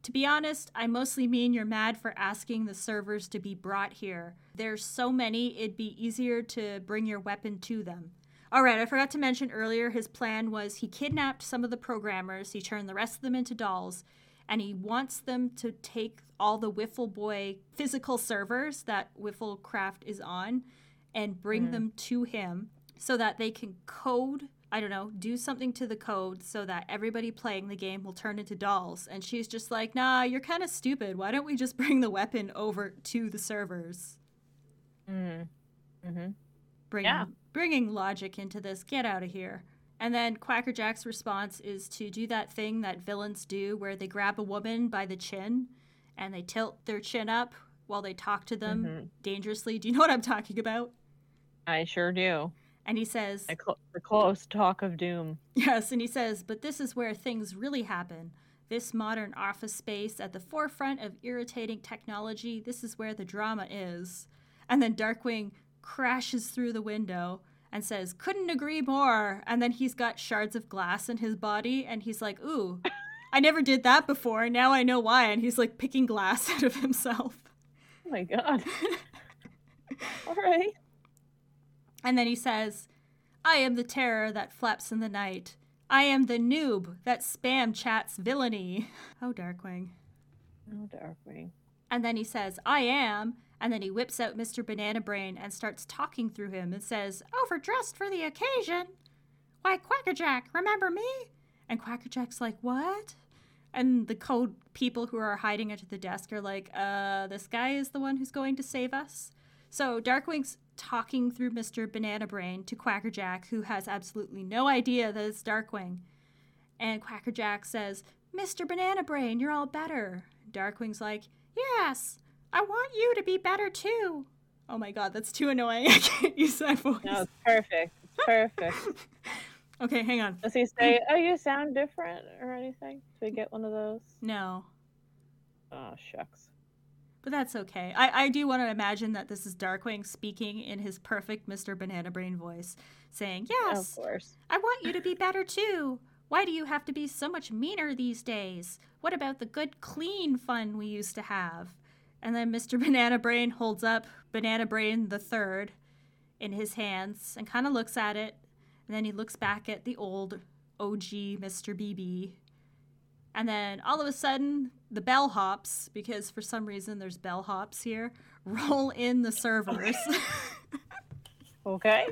To be honest, I mostly mean you're mad for asking the servers to be brought here. There's so many, it'd be easier to bring your weapon to them. All right, I forgot to mention earlier his plan was he kidnapped some of the programmers, he turned the rest of them into dolls, and he wants them to take all the Wiffle Boy physical servers that Wifflecraft is on and bring Mm. them to him so that they can code, I don't know, do something to the code so that everybody playing the game will turn into dolls. And she's just like, nah, you're kind of stupid. Why don't we just bring the weapon over to the servers? Mm. Mm-hmm. bringing Yeah. bringing logic into this. Get out of here. And then Quacker Jack's response is to do that thing that villains do where they grab a woman by the chin and they tilt their chin up while they talk to them Mhm. dangerously. Do you know what I'm talking about? I sure do. And he says, The, cl- the close talk of doom. Yes, and he says, but this is where things really happen. This modern office space at the forefront of irritating technology, this is where the drama is. And then Darkwing crashes through the window and says, couldn't agree more. And then he's got shards of glass in his body, and he's like, ooh, I never did that before. Now I know why. And he's like picking glass out of himself. Oh my god. All right. And then he says, I am the terror that flaps in the night. I am the noob that spam chats villainy. Oh, Darkwing. Oh, Darkwing. And then he says, I am. And then he whips out Mr. Banana Brain and starts talking through him and says, Overdressed for the occasion. Why, Quackerjack, remember me? And Quackerjack's like, What? And the code people who are hiding under the desk are like, Uh, this guy is the one who's going to save us. So Darkwing's talking through Mr. Banana Brain to Quackerjack, who has absolutely no idea that it's Darkwing. And Quackerjack says, Mr. Banana Brain, you're all better. Darkwing's like, Yes, I want you to be better too. Oh my god, that's too annoying. I can't use that voice. No, it's perfect. It's perfect. Okay, hang on. Does he say, "Oh, you sound different" or anything? Do we get one of those? No, Oh shucks. but that's okay. I, I do want to imagine that this is Darkwing speaking in his perfect Mr. Banana Brain voice, saying, Yes, Of course. I want you to be better too. Why do you have to be so much meaner these days? What about the good, clean fun we used to have? And then Mr. Banana Brain holds up Banana Brain the Third in his hands and kind of looks at it. And then he looks back at the old OG Mr. BB. And then all of a sudden, the bellhops, because for some reason there's bellhops here, roll in the servers. Okay.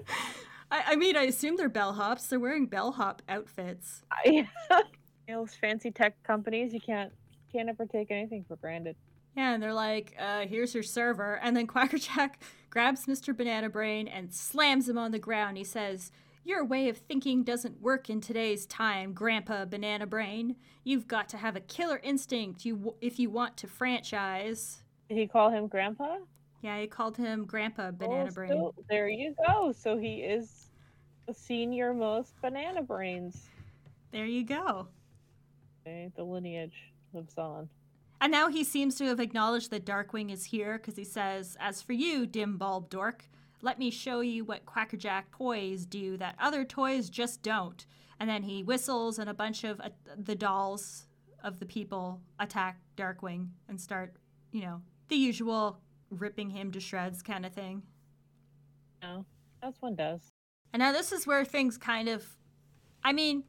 I, I mean, I assume they're bellhops. They're wearing bellhop outfits. I, those fancy tech companies, you can't can't ever take anything for granted. Yeah, and they're like, uh, here's your server. And then Quackerjack grabs Mr. Banana Brain and slams him on the ground. He says, Your way of thinking doesn't work in today's time, Grandpa Banana Brain. You've got to have a killer instinct you w- if you want to franchise. Did he call him Grandpa? Yeah, he called him Grandpa Banana Oh, Brain. so- there you go. So he is the senior most banana brains. There you go. Okay, the lineage lives on. And now he seems to have acknowledged that Darkwing is here because he says, As for you, dim bulb dork, let me show you what Quackerjack toys do that other toys just don't. And then he whistles, and a bunch of uh, the dolls of the people attack Darkwing and start, you know, the usual ripping him to shreds kind of thing. No, as one does. And now this is where things kind of I mean,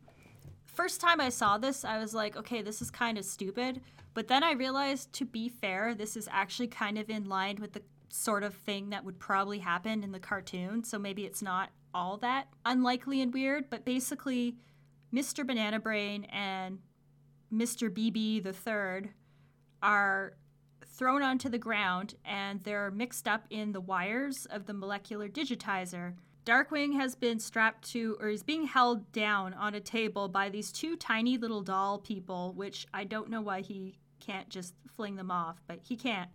first time I saw this, I was like, okay, this is kind of stupid. But then I realized to be fair, this is actually kind of in line with the sort of thing that would probably happen in the cartoon. So maybe it's not all that unlikely and weird, but basically Mr. Banana Brain and Mr. BB the third are thrown onto the ground and they're mixed up in the wires of the molecular digitizer. Darkwing has been strapped to, or is being held down on a table by these two tiny little doll people, which I don't know why he can't just fling them off, but he can't.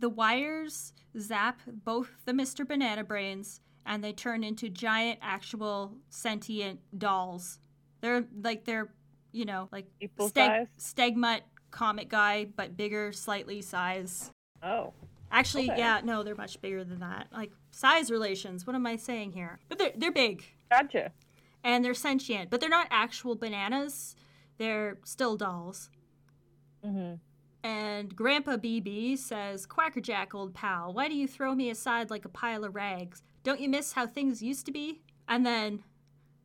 The wires zap both the Mr. Banana Brains and they turn into giant, actual sentient dolls. They're like, they're, you know, like People size? Stegmutt comic guy, but bigger, slightly size. Oh, Actually, Okay. yeah, no, they're much bigger than that. Like size relations. What am I saying here? But they're they're big. Gotcha. and they're sentient, but they're not actual bananas. They're still dolls. Mm-hmm. And Grandpa BB says, Quackerjack, old pal, why do you throw me aside like a pile of rags? Don't you miss how things used to be? And then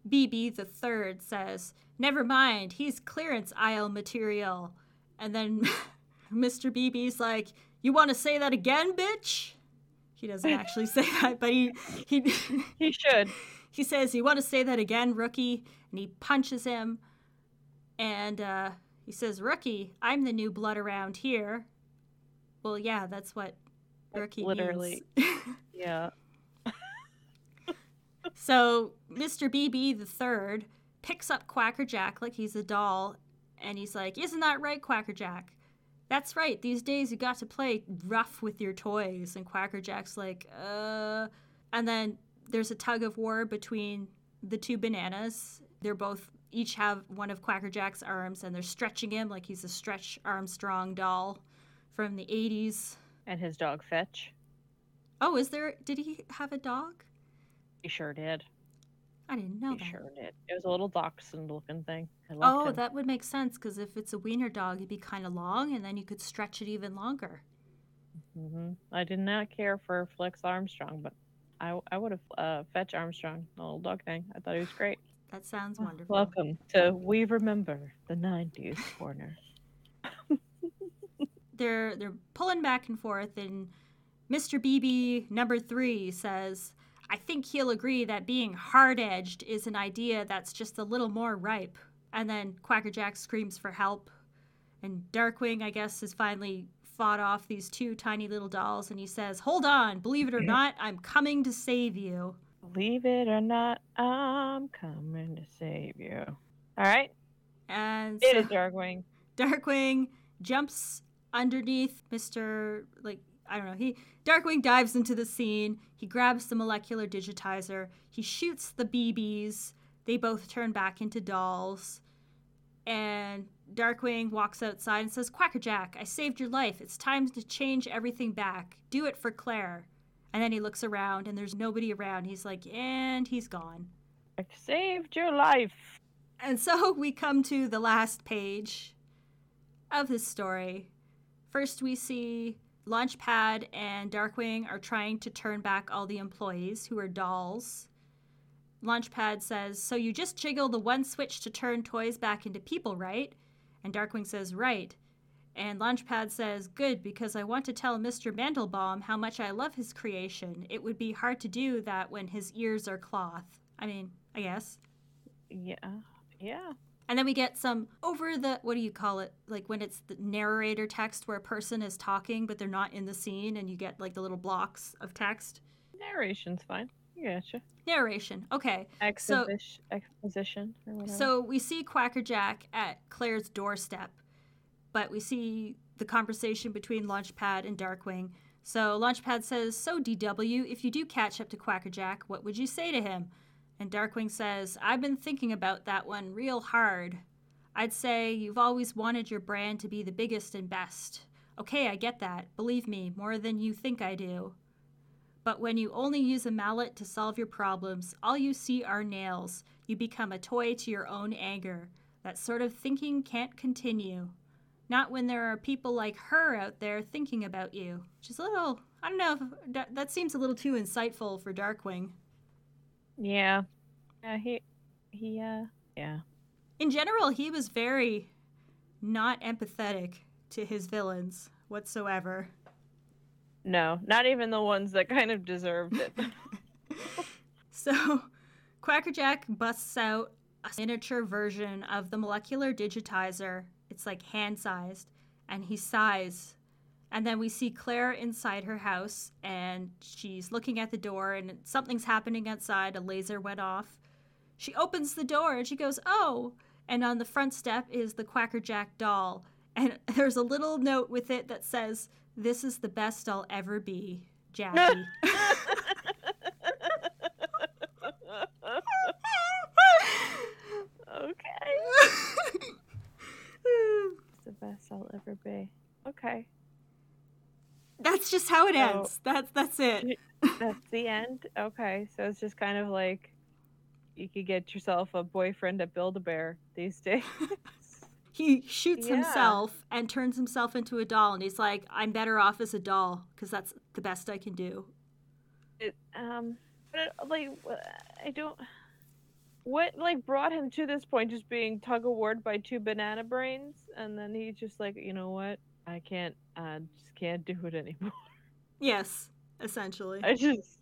BB the third says, Never mind, he's clearance aisle material. And then Mr. BB's like, You want to say that again, bitch? He doesn't actually say that, but he he He should. he says, You want to say that again, rookie? And he punches him. And uh, he says, Rookie, I'm the new blood around here. Well, yeah, that's what rookie literally. means. Yeah. so Mr. BB the third picks up Quackerjack like he's a doll, and he's like, Isn't that right, Quackerjack? That's right. These days you got to play rough with your toys. And Quackerjack's like, uh. And then there's a tug of war between the two bananas. They're both each have one of Quackerjack's arms, and they're stretching him like he's a Stretch Armstrong doll from the 80s. And his dog Fetch. Oh, is there? Did he have a dog? He sure did. I didn't know he that. sure did. It was a little dachshund looking thing. Oh, him. that would make sense because if it's a wiener dog, it'd be kind of long, and then you could stretch it even longer. Mm-hmm. I did not care for Flex Armstrong, but I, I would have uh, Fetch Armstrong, the little dog thing. I thought he was great. That sounds wonderful. Welcome to We Remember the 90s Corner. They're they're pulling back and forth, and Mr. BB number three says, "I think he'll agree that being hard-edged is an idea that's just a little more ripe." And then Quackerjack screams for help, and Darkwing, I guess, has finally fought off these two tiny little dolls, and he says, "Hold on, believe it or not, I'm coming to save you." Believe it or not, I'm coming to save you. All right, And it so- is Darkwing. Darkwing jumps underneath Mr. like I don't know. He Darkwing dives into the scene. He grabs the molecular digitizer. He shoots the BBs. They both turn back into dolls. And Darkwing walks outside and says, "Quackerjack, I saved your life. It's time to change everything back. Do it for Claire." And then he looks around and there's nobody around. He's like, "And he's gone." I saved your life. And so we come to the last page of this story. First, we see Launchpad and Darkwing are trying to turn back all the employees who are dolls. Launchpad says, So you just jiggle the one switch to turn toys back into people, right? And Darkwing says, Right. And Launchpad says, Good, because I want to tell Mr. Mandelbaum how much I love his creation. It would be hard to do that when his ears are cloth. I mean, I guess. Yeah, yeah. And then we get some over the what do you call it? Like when it's the narrator text where a person is talking but they're not in the scene and you get like the little blocks of text. Narration's fine. Gotcha. Narration. Okay. Exposition, exposition or whatever. So we see Quackerjack at Claire's doorstep, but we see the conversation between Launchpad and Darkwing. So Launchpad says, So, DW, if you do catch up to Quackerjack, what would you say to him? And Darkwing says, I've been thinking about that one real hard. I'd say you've always wanted your brand to be the biggest and best. Okay, I get that. Believe me, more than you think I do. But when you only use a mallet to solve your problems, all you see are nails. You become a toy to your own anger. That sort of thinking can't continue. Not when there are people like her out there thinking about you. Which is a little, I don't know, that, that seems a little too insightful for Darkwing. yeah, yeah. He, he, uh, yeah. In general, he was very not empathetic to his villains whatsoever. No, not even the ones that kind of deserved it. So, Quackerjack busts out a miniature version of the molecular digitizer. It's like hand sized, and he sighs. And then we see Claire inside her house, and she's looking at the door, and something's happening outside. A laser went off. She opens the door and she goes, Oh! And on the front step is the Quackerjack doll. And there's a little note with it that says, This is the best I'll ever be, Jackie. okay. Best I'll ever be. Okay. That's just how it So- ends. That's that's it. That's the end. Okay. So it's just kind of like you could get yourself a boyfriend at Build a Bear these days. he shoots Yeah. himself and turns himself into a doll, and he's like, "I'm better off as a doll because that's the best I can do." it, um, but it, like I don't. What like brought him to this point, just being tug of war by two banana brains, and then he's just like, you know what? I can't. I just can't do it anymore. Yes, essentially. I just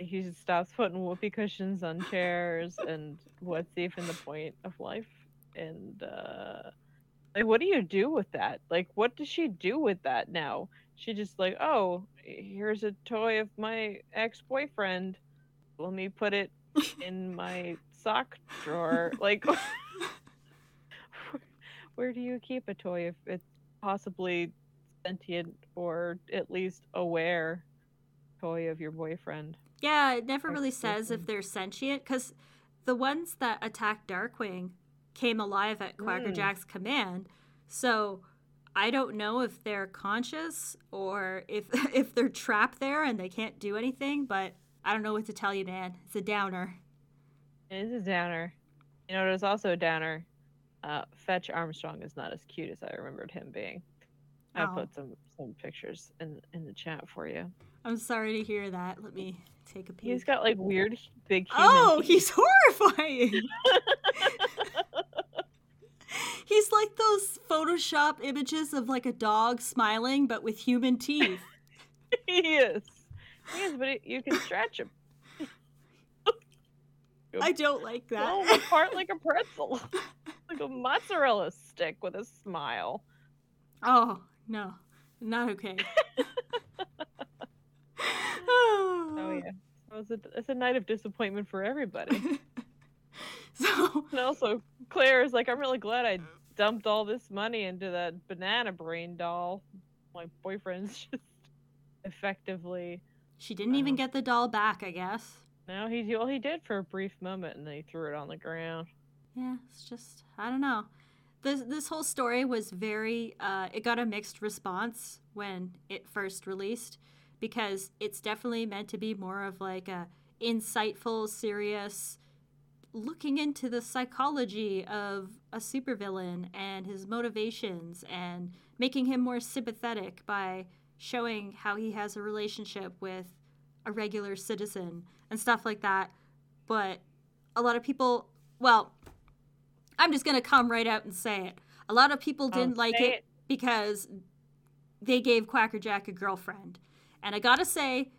he just stops putting whoopee cushions on chairs and what's even the point of life and uh like what do you do with that like what does she do with that now she just like oh here's a toy of my ex-boyfriend let me put it in my sock drawer like where do you keep a toy if it's possibly sentient or at least aware toy of your boyfriend Yeah, it never really says if they're sentient because the ones that attacked Darkwing came alive at Quackerjack's Mm. Command. So I don't know if they're conscious or if if they're trapped there and they can't do anything. But I don't know what to tell you, man. It's a downer. It is a downer. You know, it is also a downer. Uh, Fetch Armstrong is not as cute as I remembered him being. I'll Oh. put some some pictures in in the chat for you. I'm sorry to hear that. Let me take a peek. He's got like weird big human. oh, teeth. he's horrifying. he's like those Photoshop images of like a dog smiling, but with human teeth. he is. He is, but it, you can stretch him. I don't like that. apart like a pretzel, like a mozzarella stick with a smile. oh no, not okay. Oh yeah. A it's a night of disappointment for everybody. So And also, Claire is like, I'm really glad I dumped all this money into that banana brain doll. My boyfriend's just effectively. she didn't even get the doll back, I guess. No, he well he did for a brief moment, and then he threw it on the ground. Yeah, it's just I don't know. This this whole story was very uh, it got a mixed response when it first released because it's definitely meant to be more of like a insightful, serious looking into the psychology of a supervillain and his motivations and making him more sympathetic by showing how he has a relationship with a regular citizen and stuff like that. But a lot of people, well, I'm just going to come right out and say it. A lot of people Oh, didn't like say it, because they gave Quacker Jack a girlfriend. And I got to say,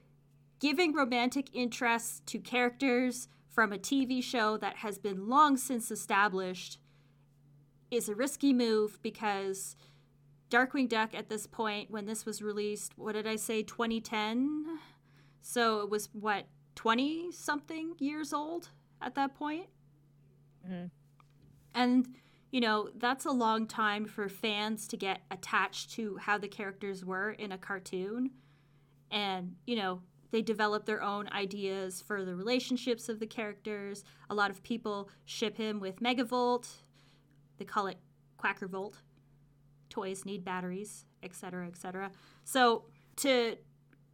giving romantic interests to characters from a TV show that has been long since established is a risky move because Darkwing Duck at this point, when this was released, what did I say, 2010? So it was what, 20 something years old at that point? Mhm. And, you know, that's a long time for fans to get attached to how the characters were in a cartoon. And, you know, they develop their own ideas for the relationships of the characters. A lot of people ship him with Megavolt. They call it Quacker Volt. Toys need batteries, etc., etc. So, to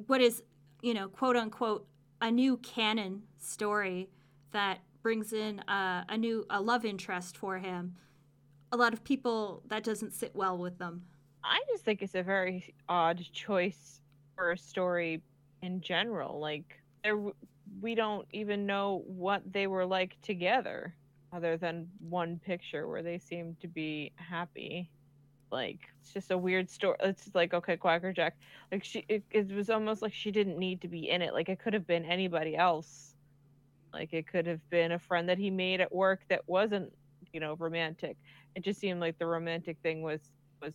what is, you know, quote unquote, a new canon story that brings in a, a new a love interest for him, a lot of people that doesn't sit well with them. I just think it's a very odd choice for a story in general. Like there, we don't even know what they were like together, other than one picture where they seem to be happy. Like it's just a weird story. It's like okay, Quacker Jack. Like she, it, it was almost like she didn't need to be in it. Like it could have been anybody else. Like it could have been a friend that he made at work that wasn't, you know, romantic. It just seemed like the romantic thing was was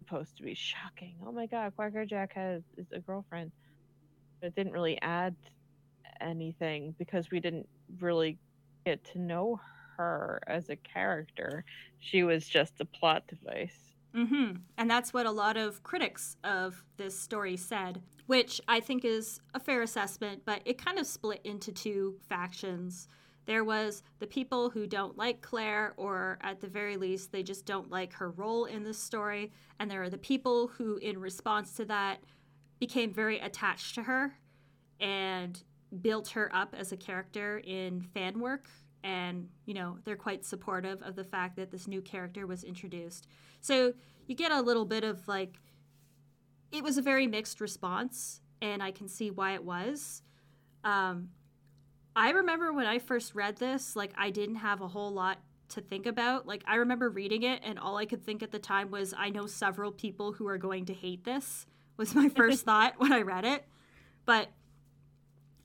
supposed to be shocking. Oh my god, Quacker Jack has is a girlfriend. But it didn't really add anything because we didn't really get to know her as a character. She was just a plot device. Mm-hmm. And that's what a lot of critics of this story said, which I think is a fair assessment, but it kind of split into two factions. There was the people who don't like Claire, or at the very least, they just don't like her role in this story. And there are the people who, in response to that, became very attached to her and built her up as a character in fan work and you know they're quite supportive of the fact that this new character was introduced. So you get a little bit of like it was a very mixed response, and I can see why it was. Um, I remember when I first read this, like I didn't have a whole lot to think about. Like I remember reading it, and all I could think at the time was, I know several people who are going to hate this. Was my first thought when I read it, but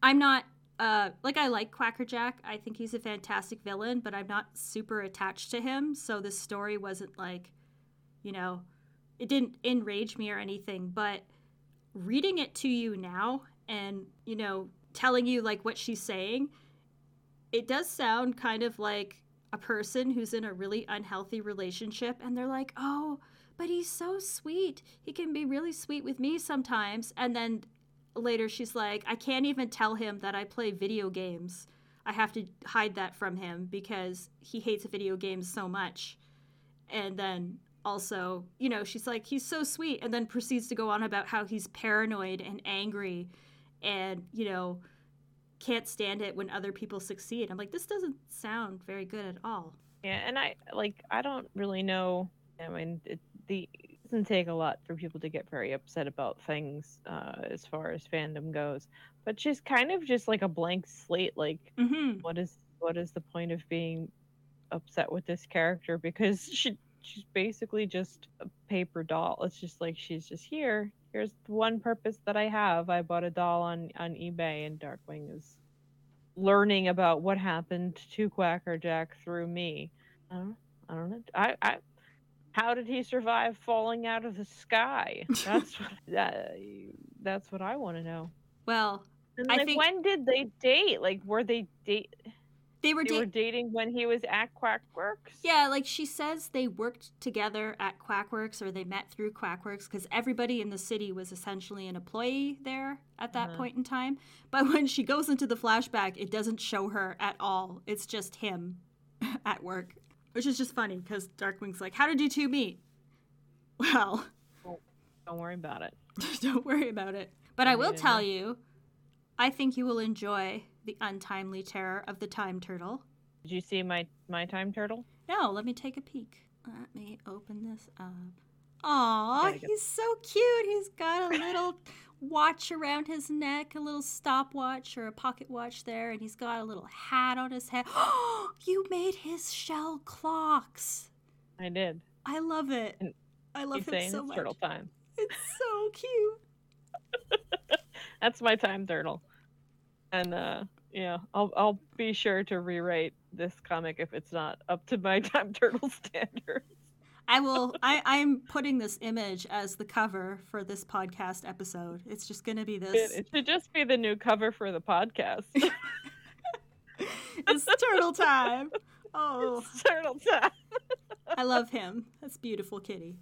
I'm not. Uh, like I like Quackerjack. I think he's a fantastic villain, but I'm not super attached to him. So this story wasn't like, you know, it didn't enrage me or anything. But reading it to you now, and you know, telling you like what she's saying, it does sound kind of like a person who's in a really unhealthy relationship and they're like, "Oh, but he's so sweet. He can be really sweet with me sometimes." And then later she's like, "I can't even tell him that I play video games. I have to hide that from him because he hates video games so much." And then also, you know, she's like, "He's so sweet," and then proceeds to go on about how he's paranoid and angry and, you know, can't stand it when other people succeed. I'm like, this doesn't sound very good at all. Yeah, and I like I don't really know. I mean, it, the doesn't take a lot for people to get very upset about things uh, as far as fandom goes. But she's kind of just like a blank slate. Like, mm-hmm. what is what is the point of being upset with this character? Because she she's basically just a paper doll. It's just like she's just here. Here's the one purpose that I have. I bought a doll on on eBay, and Darkwing is learning about what happened to Quackerjack through me. I don't, I don't know. I, I, how did he survive falling out of the sky? That's what that, that's what I want to know. Well, and like, I think when did they date? Like, were they date? they were, They da- were dating when he was at Quackworks. Yeah, like she says they worked together at Quackworks or they met through Quackworks because everybody in the city was essentially an employee there at that Uh-huh. point in time. But when she goes into the flashback, it doesn't show her at all. It's just him at work, which is just funny because Darkwing's like, How did you two meet? Well, Don't worry about it. don't worry about it. But I Don't will tell know. you, I think you will enjoy the untimely terror of the time turtle. Did you see my my time turtle? No, let me take a peek. Let me open this up. Aw, he's so cute. He's got a little watch around his neck, a little stopwatch or a pocket watch there, and he's got a little hat on his head. Oh, you made his shell clocks. I did. I love it. And I love him so much. turtle time. It's so cute. That's my time turtle. And uh yeah, I'll I'll be sure to rewrite this comic if it's not up to my time turtle standards. I will. I, I'm putting this image as the cover for this podcast episode. It's just going to be this. it should just be the new cover for the podcast. It's turtle time. Oh, It's turtle time. I love him. That's beautiful, kitty.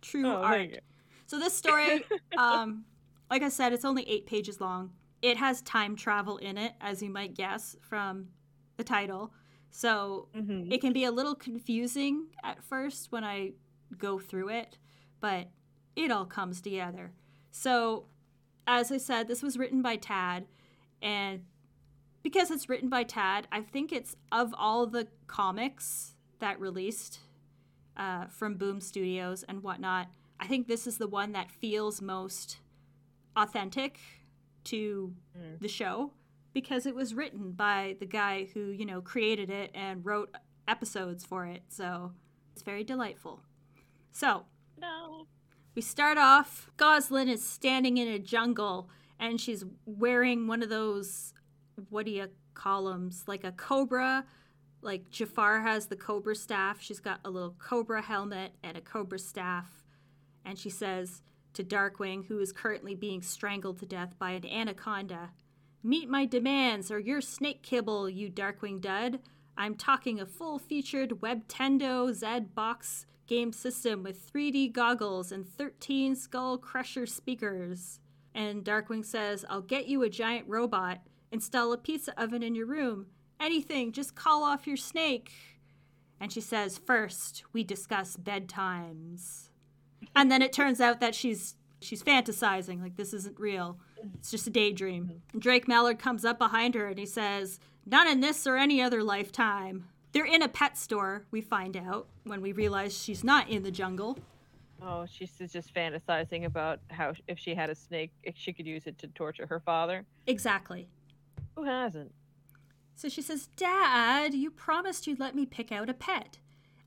True Oh, art. So this story, um, like I said, it's only eight pages long. It has time travel in it, as you might guess from the title. So Mhm. it can be a little confusing at first when I go through it, but it all comes together. So, as I said, this was written by Tad, and because it's written by Tad, I think it's of all the comics that released uh, from Boom Studios and whatnot, I think this is the one that feels most authentic to Mm. the show because it was written by the guy who, you know, created it and wrote episodes for it. So it's very delightful. So No. we start off. Gosalyn is standing in a jungle and she's wearing one of those, what do you call them? Like a cobra. Like Jafar has the cobra staff. She's got a little cobra helmet and a cobra staff. And she says to Darkwing, who is currently being strangled to death by an anaconda, Meet my demands or your snake kibble, you Darkwing dud. I'm talking a full featured Webtendo Z box game system with 3D goggles and 13 Skull Crusher speakers. And Darkwing says, I'll get you a giant robot, install a pizza oven in your room, anything, just call off your snake. And she says, First, we discuss bedtimes. And then it turns out that she's she's fantasizing, like this isn't real. It's just a daydream. Drake Mallard comes up behind her and he says, None in this or any other lifetime. They're in a pet store, we find out, when we realize she's not in the jungle. Oh, she's just fantasizing about how if she had a snake, if she could use it to torture her father. Exactly. Who hasn't? So she says, Dad, you promised you'd let me pick out a pet.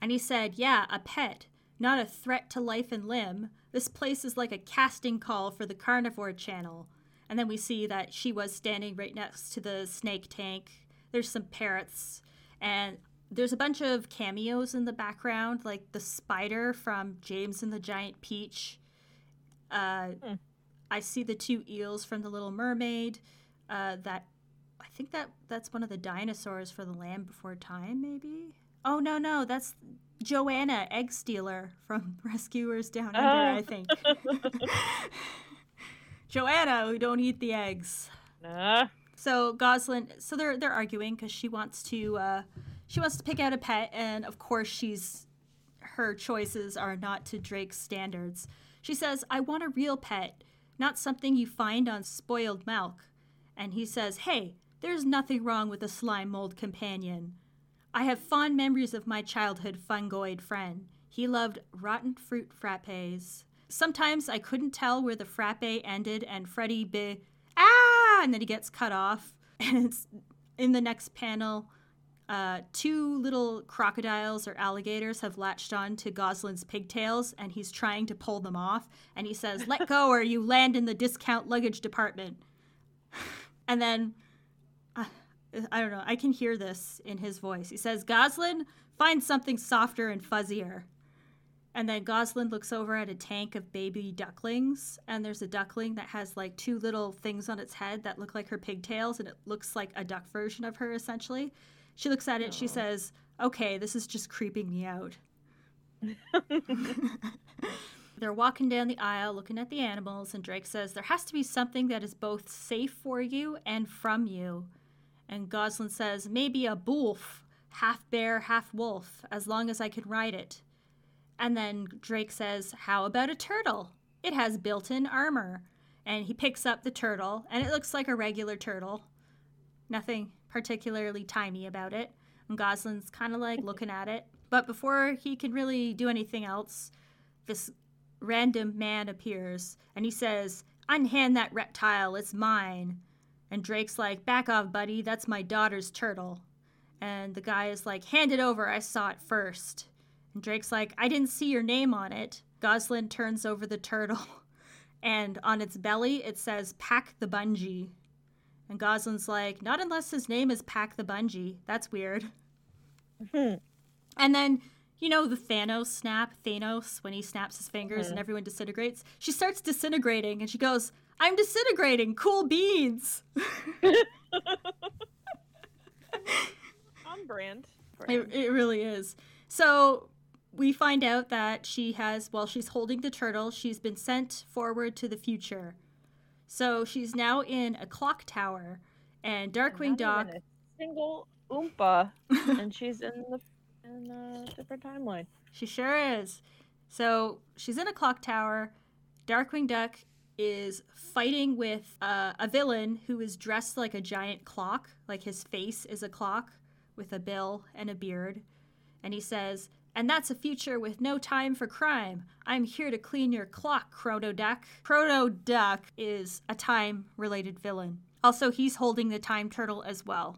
And he said, Yeah, a pet, not a threat to life and limb. This place is like a casting call for the carnivore channel. And then we see that she was standing right next to the snake tank. There's some parrots, and there's a bunch of cameos in the background, like the spider from James and the Giant Peach. Uh, hmm. I see the two eels from The Little Mermaid. Uh, that I think that that's one of the dinosaurs for the Land Before Time, maybe. Oh no, no, that's Joanna, egg stealer from Rescuers Down Under. Oh. I think. Joanna, who don't eat the eggs. Nah. So Gosalyn, so they're they're arguing because she wants to uh, she wants to pick out a pet, and of course she's her choices are not to Drake's standards. She says, "I want a real pet, not something you find on spoiled milk." And he says, "Hey, there's nothing wrong with a slime mold companion. I have fond memories of my childhood fungoid friend. He loved rotten fruit frappes. Sometimes I couldn't tell where the frappe ended, and Freddie be ah, and then he gets cut off. And it's in the next panel. Uh, two little crocodiles or alligators have latched on to Gosalyn's pigtails, and he's trying to pull them off. And he says, "Let go, or you land in the discount luggage department." and then I don't know. I can hear this in his voice. He says, "Gosalyn, find something softer and fuzzier. And then Gosalyn looks over at a tank of baby ducklings, and there's a duckling that has like two little things on its head that look like her pigtails, and it looks like a duck version of her essentially. She looks at it, she oh. says, Okay, this is just creeping me out. They're walking down the aisle looking at the animals, and Drake says, There has to be something that is both safe for you and from you. And Gosalyn says, maybe a wolf, half bear, half wolf, as long as I can ride it. And then Drake says, how about a turtle? It has built in armor. And he picks up the turtle, and it looks like a regular turtle. Nothing particularly tiny about it. And Gosalyn's kind of like looking at it. But before he can really do anything else, this random man appears and he says, Unhand that reptile, it's mine. And Drake's like, back off, buddy, that's my daughter's turtle. And the guy is like, hand it over, I saw it first. And Drake's like, I didn't see your name on it. Gosalyn turns over the turtle, and on its belly it says, Pack the Bungee. And Gosalyn's like, not unless his name is Pack the Bungee. That's weird. and then, you know, the Thanos snap, Thanos, when he snaps his fingers mm-hmm. and everyone disintegrates. She starts disintegrating and she goes, I'm disintegrating. Cool beans. On brand. It, it really is. So we find out that she has, while she's holding the turtle, she's been sent forward to the future. So she's now in a clock tower, and Darkwing Duck. single oompa, and she's in the in a different timeline. She sure is. So she's in a clock tower. Darkwing Duck is fighting with uh, a villain who is dressed like a giant clock, like his face is a clock with a bill and a beard. And he says, And that's a future with no time for crime. I'm here to clean your clock, Chrono Duck. Chrono Duck is a time related villain. Also, he's holding the time turtle as well,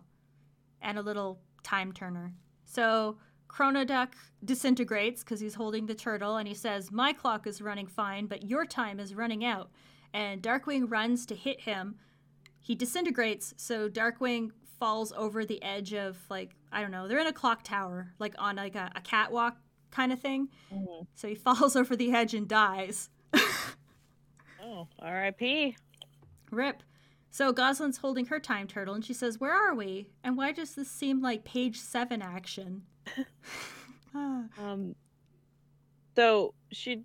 and a little time turner. So, Chrono Duck disintegrates because he's holding the turtle and he says, My clock is running fine, but your time is running out and Darkwing runs to hit him. He disintegrates, so Darkwing falls over the edge of like I don't know. They're in a clock tower, like on like a, a catwalk kind of thing. Mm-hmm. So he falls over the edge and dies. oh, R.I.P. Rip. So Gosalyn's holding her time turtle, and she says, "Where are we? And why does this seem like page seven action?" um. So she,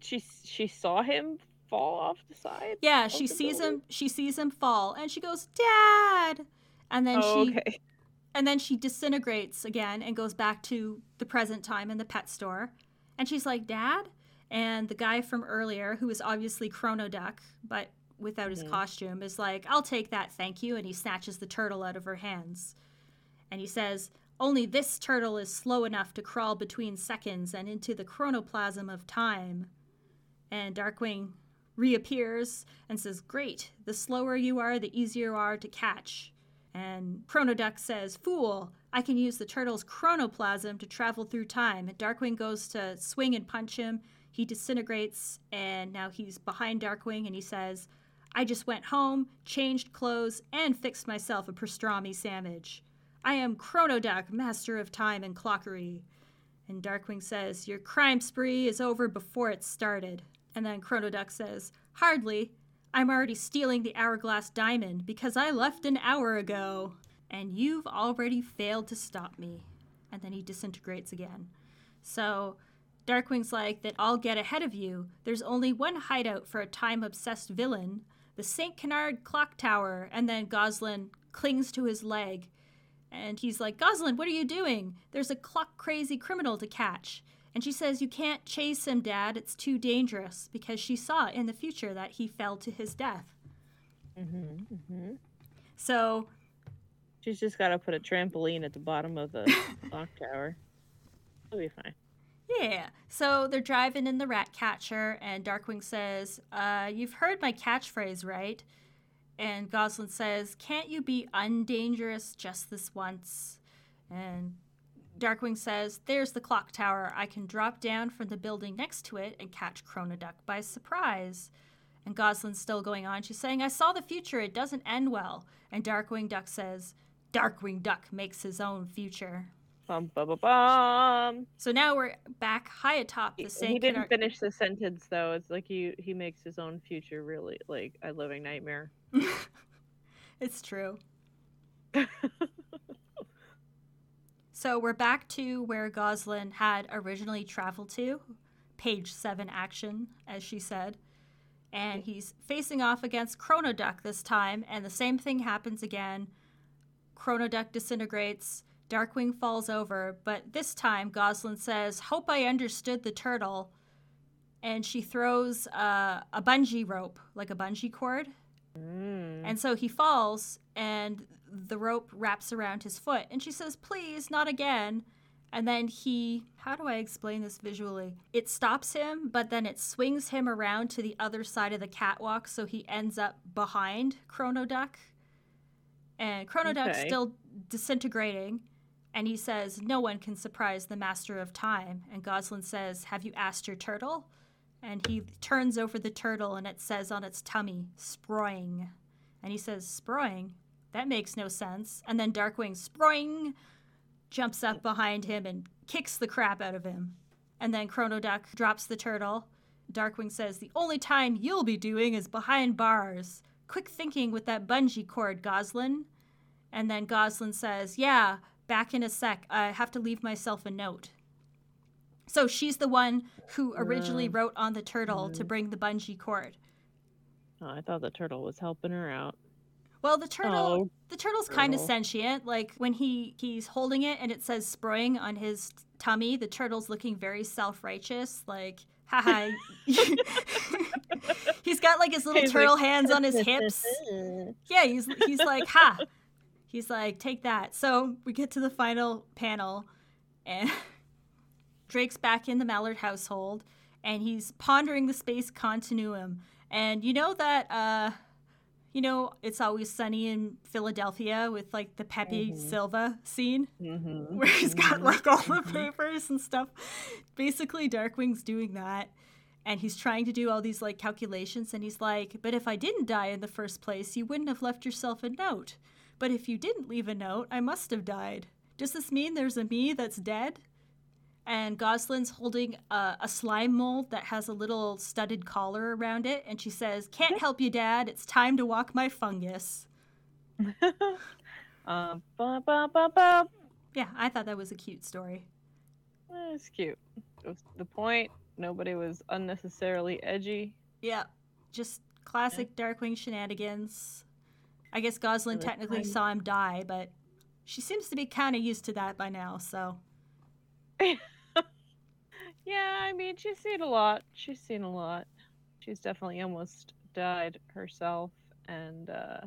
she, she saw him fall off the side? Yeah, she sees building? him. She sees him fall, and she goes, "Dad!" And then oh, she, okay. and then she disintegrates again and goes back to the present time in the pet store. And she's like, "Dad!" And the guy from earlier, who is obviously Chrono Duck, but without his Mhm. costume, is like, I'll take that, thank you. And he snatches the turtle out of her hands. And he says, Only this turtle is slow enough to crawl between seconds and into the chronoplasm of time. And Darkwing reappears and says, Great, the slower you are, the easier you are to catch. And Chronoduck says, Fool, I can use the turtle's chronoplasm to travel through time. And Darkwing goes to swing and punch him. He disintegrates, and now he's behind Darkwing, and he says, I just went home, changed clothes, and fixed myself a pastrami sandwich. I am Chronoduck, master of time and clockery. And Darkwing says, Your crime spree is over before it started. And then Chronoduck says, Hardly. I'm already stealing the hourglass diamond because I left an hour ago. And you've already failed to stop me. And then he disintegrates again. So Darkwing's like that I'll get ahead of you. There's only one hideout for a time obsessed villain the St. Canard Clock Tower. And then Gosalyn clings to his leg. And he's like, Gosalyn, what are you doing? There's a clock crazy criminal to catch. And she says, You can't chase him, Dad. It's too dangerous because she saw in the future that he fell to his death. Mm-hmm, mm-hmm. So She's just got to put a trampoline at the bottom of the clock tower. It'll be fine. Yeah. So they're driving in the rat catcher, and Darkwing says, uh, You've heard my catchphrase, right? And Gosalyn says, Can't you be undangerous just this once? And Darkwing says, There's the clock tower. I can drop down from the building next to it and catch Chronoduck by surprise. And Gosalyn's still going on. She's saying, I saw the future. It doesn't end well. And Darkwing Duck says, Darkwing Duck makes his own future. Bum, bum, bum, bum. So now we're back high atop the He, St. he didn't finish the sentence though. It's like he he makes his own future really like a living nightmare. it's true. so we're back to where Gosalyn had originally traveled to, page seven action, as she said. And he's facing off against Chronoduck this time, and the same thing happens again. Chronoduck disintegrates, Darkwing falls over, but this time Gosalyn says, Hope I understood the turtle. And she throws uh, a bungee rope, like a bungee cord, Mm. and so he falls, and the rope wraps around his foot. And she says, Please, not again. And then he, how do I explain this visually? It stops him, but then it swings him around to the other side of the catwalk, so he ends up behind Chronoduck. And Chronoduck's Okay. still disintegrating. And he says, No one can surprise the master of time. And Gosalyn says, Have you asked your turtle? And he turns over the turtle and it says on its tummy, Sproing. And he says, Sproing? That makes no sense. And then Darkwing, spring jumps up behind him and kicks the crap out of him. And then Chronoduck drops the turtle. Darkwing says, The only time you'll be doing is behind bars. Quick thinking with that bungee cord, Gosalyn. And then Gosalyn says, Yeah, back in a sec. I have to leave myself a note. So she's the one who originally wrote on the turtle to mm-hmm. bring the bungee cord. Oh, I thought the turtle was helping her out. Well, the turtle, Oh, the turtle's kind of sentient. Like when he he's holding it and it says "sproing" on his tummy, the turtle's looking very self-righteous. Like, haha. he's got like his little He's turtle like, hands on his hips. Yeah, he's he's like, ha. He's like, take that. So we get to the final panel, and Drake's back in the Mallard household, and he's pondering the space continuum. And you know that, uh, you know, it's always sunny in Philadelphia with like the Pepe Mhm. Silvia scene Mm-hmm. where he's got like all the papers and stuff. Basically, Darkwing's doing that. And he's trying to do all these like calculations. And he's like, But if I didn't die in the first place, you wouldn't have left yourself a note. But if you didn't leave a note, I must have died. Does this mean there's a me that's dead? And Gosalyn's holding a, a slime mold that has a little studded collar around it. And she says, Can't help you, Dad. It's time to walk my fungus. um, bum, bum, bum. Yeah, I thought that was a cute story. It's cute. It was the point. Nobody was unnecessarily edgy. Yeah, just classic Darkwing shenanigans. I guess Gosalyn technically fun. saw him die, but she seems to be kind of used to that by now, so. Yeah, I mean, she's seen a lot. She's seen a lot. She's definitely almost died herself, and uh,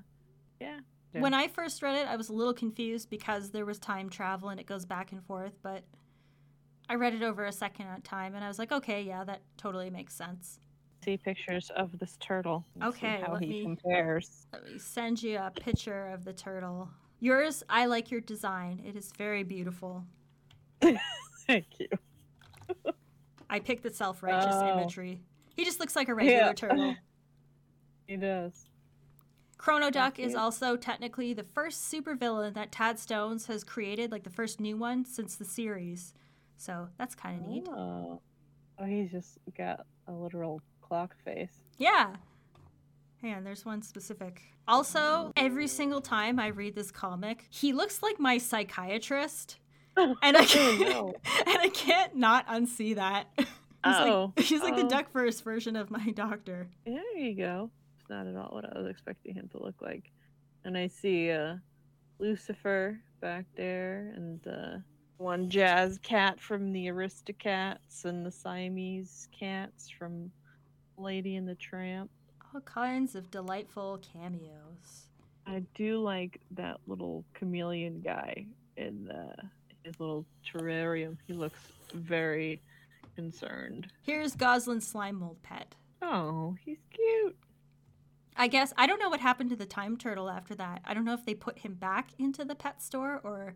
yeah. yeah. When I first read it, I was a little confused because there was time travel and it goes back and forth, but I read it over a second time and I was like, okay, yeah, that totally makes sense. See pictures of this turtle. Okay, how let he me- compares. Let me send you a picture of the turtle. Yours, I like your design. It is very beautiful. Thank you. I picked the self righteous Oh. imagery. He just looks like a regular Yeah. turtle. He does. Chrono Duck is also technically the first supervillain that Tad Stones has created, like the first new one since the series. So that's kind of neat. Oh. oh, he's just got a literal clock face. Yeah. Hang on, there's one specific. Also, every single time I read this comic, he looks like my psychiatrist. And I can't, no. and I can't not unsee that. Oh. like he's like the duck first version of my doctor. There you go. It's not at all what I was expecting him to look like. And I see uh, Lucifer back there, and uh, one jazz cat from the Aristocats, and the Siamese cats from Lady and the Tramp. All kinds of delightful cameos. I do like that little chameleon guy in the, his little terrarium. He looks very concerned. Here's Gosalyn's slime mold pet. Oh, he's cute. I guess I don't know what happened to the time turtle after that. I don't know if they put him back into the pet store or,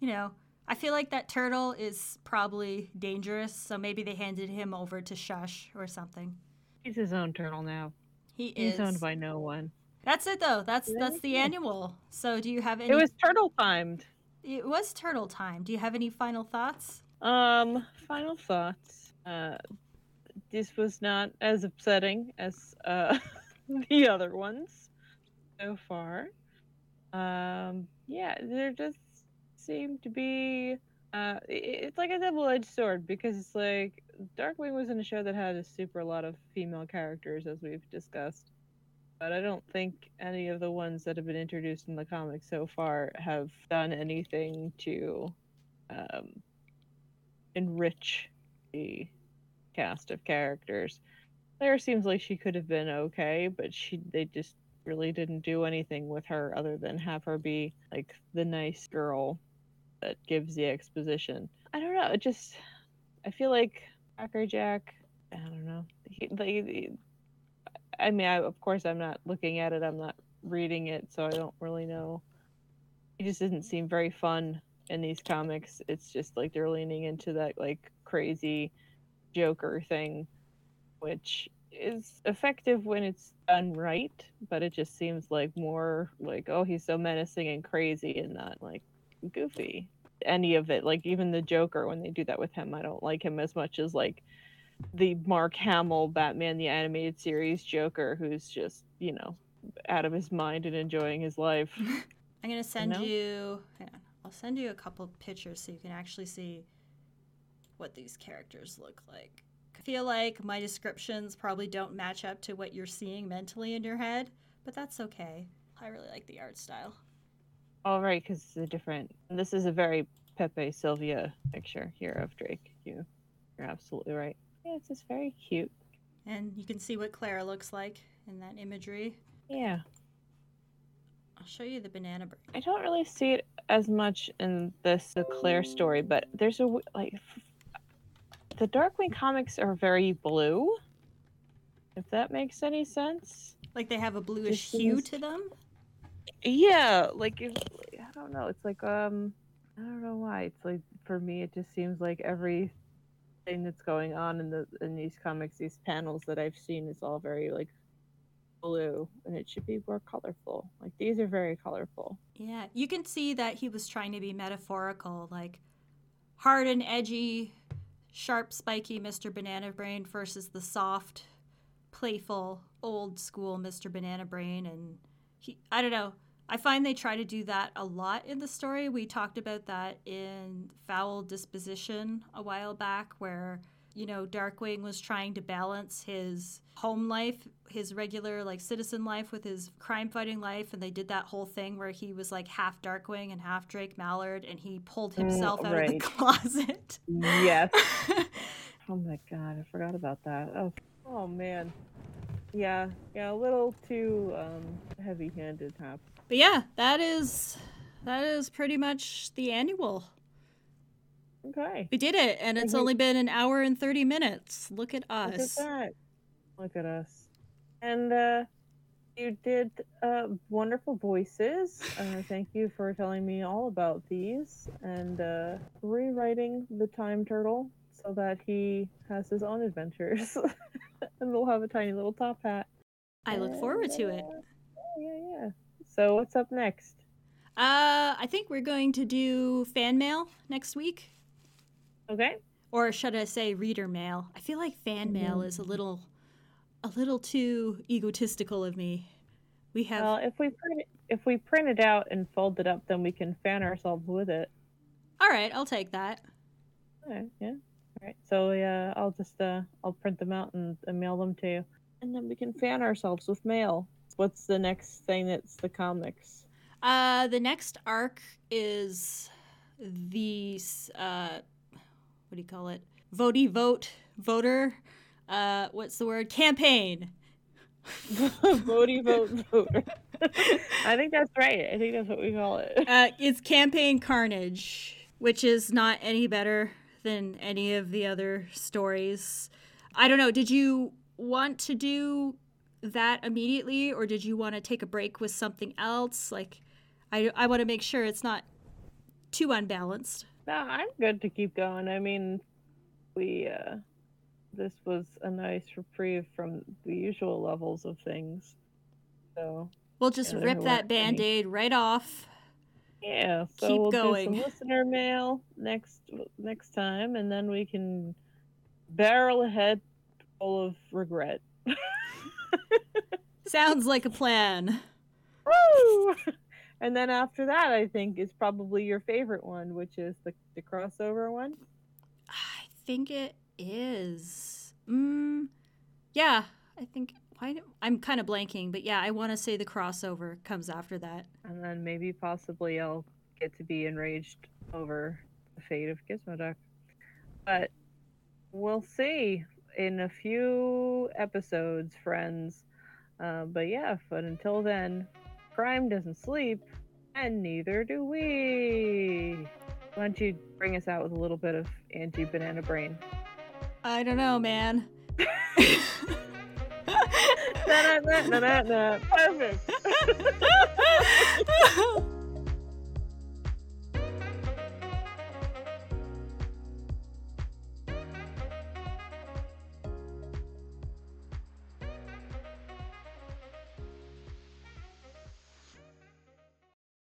you know, I feel like that turtle is probably dangerous, so maybe they handed him over to Shush or something. He's his own turtle now. He He's is. owned by no one. That's it though. That's that's the annual. So do you have any? It was turtle timed. It was turtle time. Do you have any final thoughts? Um, final thoughts. Uh, this was not as upsetting as uh the other ones so far. Um, yeah, there just seemed to be uh, it's like a double-edged sword because it's like Darkwing was in a show that had a super lot of female characters as we've discussed. But I don't think any of the ones that have been introduced in the comics so far have done anything to um, enrich the cast of characters. Claire seems like she could have been okay, but she they just really didn't do anything with her other than have her be like the nice girl that gives the exposition. I don't know. It just I feel like Quackerjack. I don't know. He, I mean, I, of course, I'm not looking at it. I'm not reading it, so I don't really know. He just doesn't seem very fun in these comics. It's just like they're leaning into that like crazy Joker thing, which is effective when it's done right, but it just seems like more like, oh, he's so menacing and crazy and not like goofy. Any of it, like even the Joker, when they do that with him, I don't like him as much as like the Mark Hamill Batman the Animated Series Joker, who's just, you know, out of his mind and enjoying his life. I'm gonna send know? you. Hang on. I'll send you a couple pictures so you can actually see what these characters look like. I feel like my descriptions probably don't match up to what you're seeing mentally in your head, but that's okay. I really like the art style. All right, because it's a different. This is a very Pepe Silvia picture here of Drake. You, you're absolutely right. Yeah, it's just very cute. And you can see what Clara looks like in that imagery. Yeah, I'll show you the banana brain. I don't really see it as much in this the Claire story, but there's a like the Darkwing comics are very blue. If that makes any sense. Like they have a bluish This hue is- to them. Yeah, like if, I don't know. It's like um, I don't know why. It's like for me, it just seems like everything that's going on in the in these comics, these panels that I've seen, is all very like blue, and it should be more colorful. Like these are very colorful. Yeah, you can see that he was trying to be metaphorical, like hard and edgy, sharp, spiky Mr. Banana Brain versus the soft, playful, old school Mr. Banana Brain. And he, I don't know. I find they try to do that a lot in the story. We talked about that in Foul Disposition a while back, where, you know, Darkwing was trying to balance his home life, his regular, like, citizen life with his crime fighting life. And they did that whole thing where he was, like, half Darkwing and half Drake Mallard, and he pulled himself out of the closet. Yes. oh my god, I forgot about that. Oh, oh man. Yeah, yeah, a little too um, heavy-handed, Hap. But yeah, that is that is pretty much the annual. Okay. We did it, and it's Mhm. only been an hour and thirty minutes. Look at us. Look at. Look at us. And uh, you did uh, wonderful voices. Uh, thank you for telling me all about these and uh, rewriting the time turtle so that he has his own adventures. and we'll have a tiny little top hat. I look forward to it. Uh, yeah, yeah. So what's up next? Uh, I think we're going to do fan mail next week, Okay. or should I say reader mail? I feel like fan mail is a little, a little too egotistical of me. We have Well, if we print it, if we print it out and fold it up, then we can fan ourselves with it. all right. I'll take that. Alright, yeah. Alright. So yeah, I'll just uh I'll print them out and, and mail them to you. And then we can fan ourselves with mail. What's the next thing that's the comics? Uh, the next arc is the uh, what do you call it? Votey vote voter. Uh, what's the word? Campaign. Votey vote voter. I think that's right. I think that's what we call it. Uh, it's campaign carnage, which is not any better than any of the other stories. I don't know. Did you want to do that immediately, or did you want to take a break with something else? Like, I I want to make sure it's not too unbalanced. No, I'm good to keep going. I mean, we uh this was a nice reprieve from the usual levels of things. So We'll just Yeah, rip that weren't any. band aid right off. Yeah, so Keep we'll going. do some listener mail next next time, and then we can barrel ahead full of regret. Sounds like a plan. Woo! And then after that, I think is probably your favorite one, which is the the crossover one. I think it is. Mm, yeah, I think. Why? do- I'm kind of blanking, but yeah, I want to say the crossover comes after that. And then maybe possibly I'll get to be enraged over the fate of Gizmoduck. But we'll see in a few episodes, friends. Uh, but yeah, but until then, crime doesn't sleep, and neither do we. Why don't you bring us out with a little bit of anti banana brain? I don't know, man. Na, na, na, na, na, na. Perfect.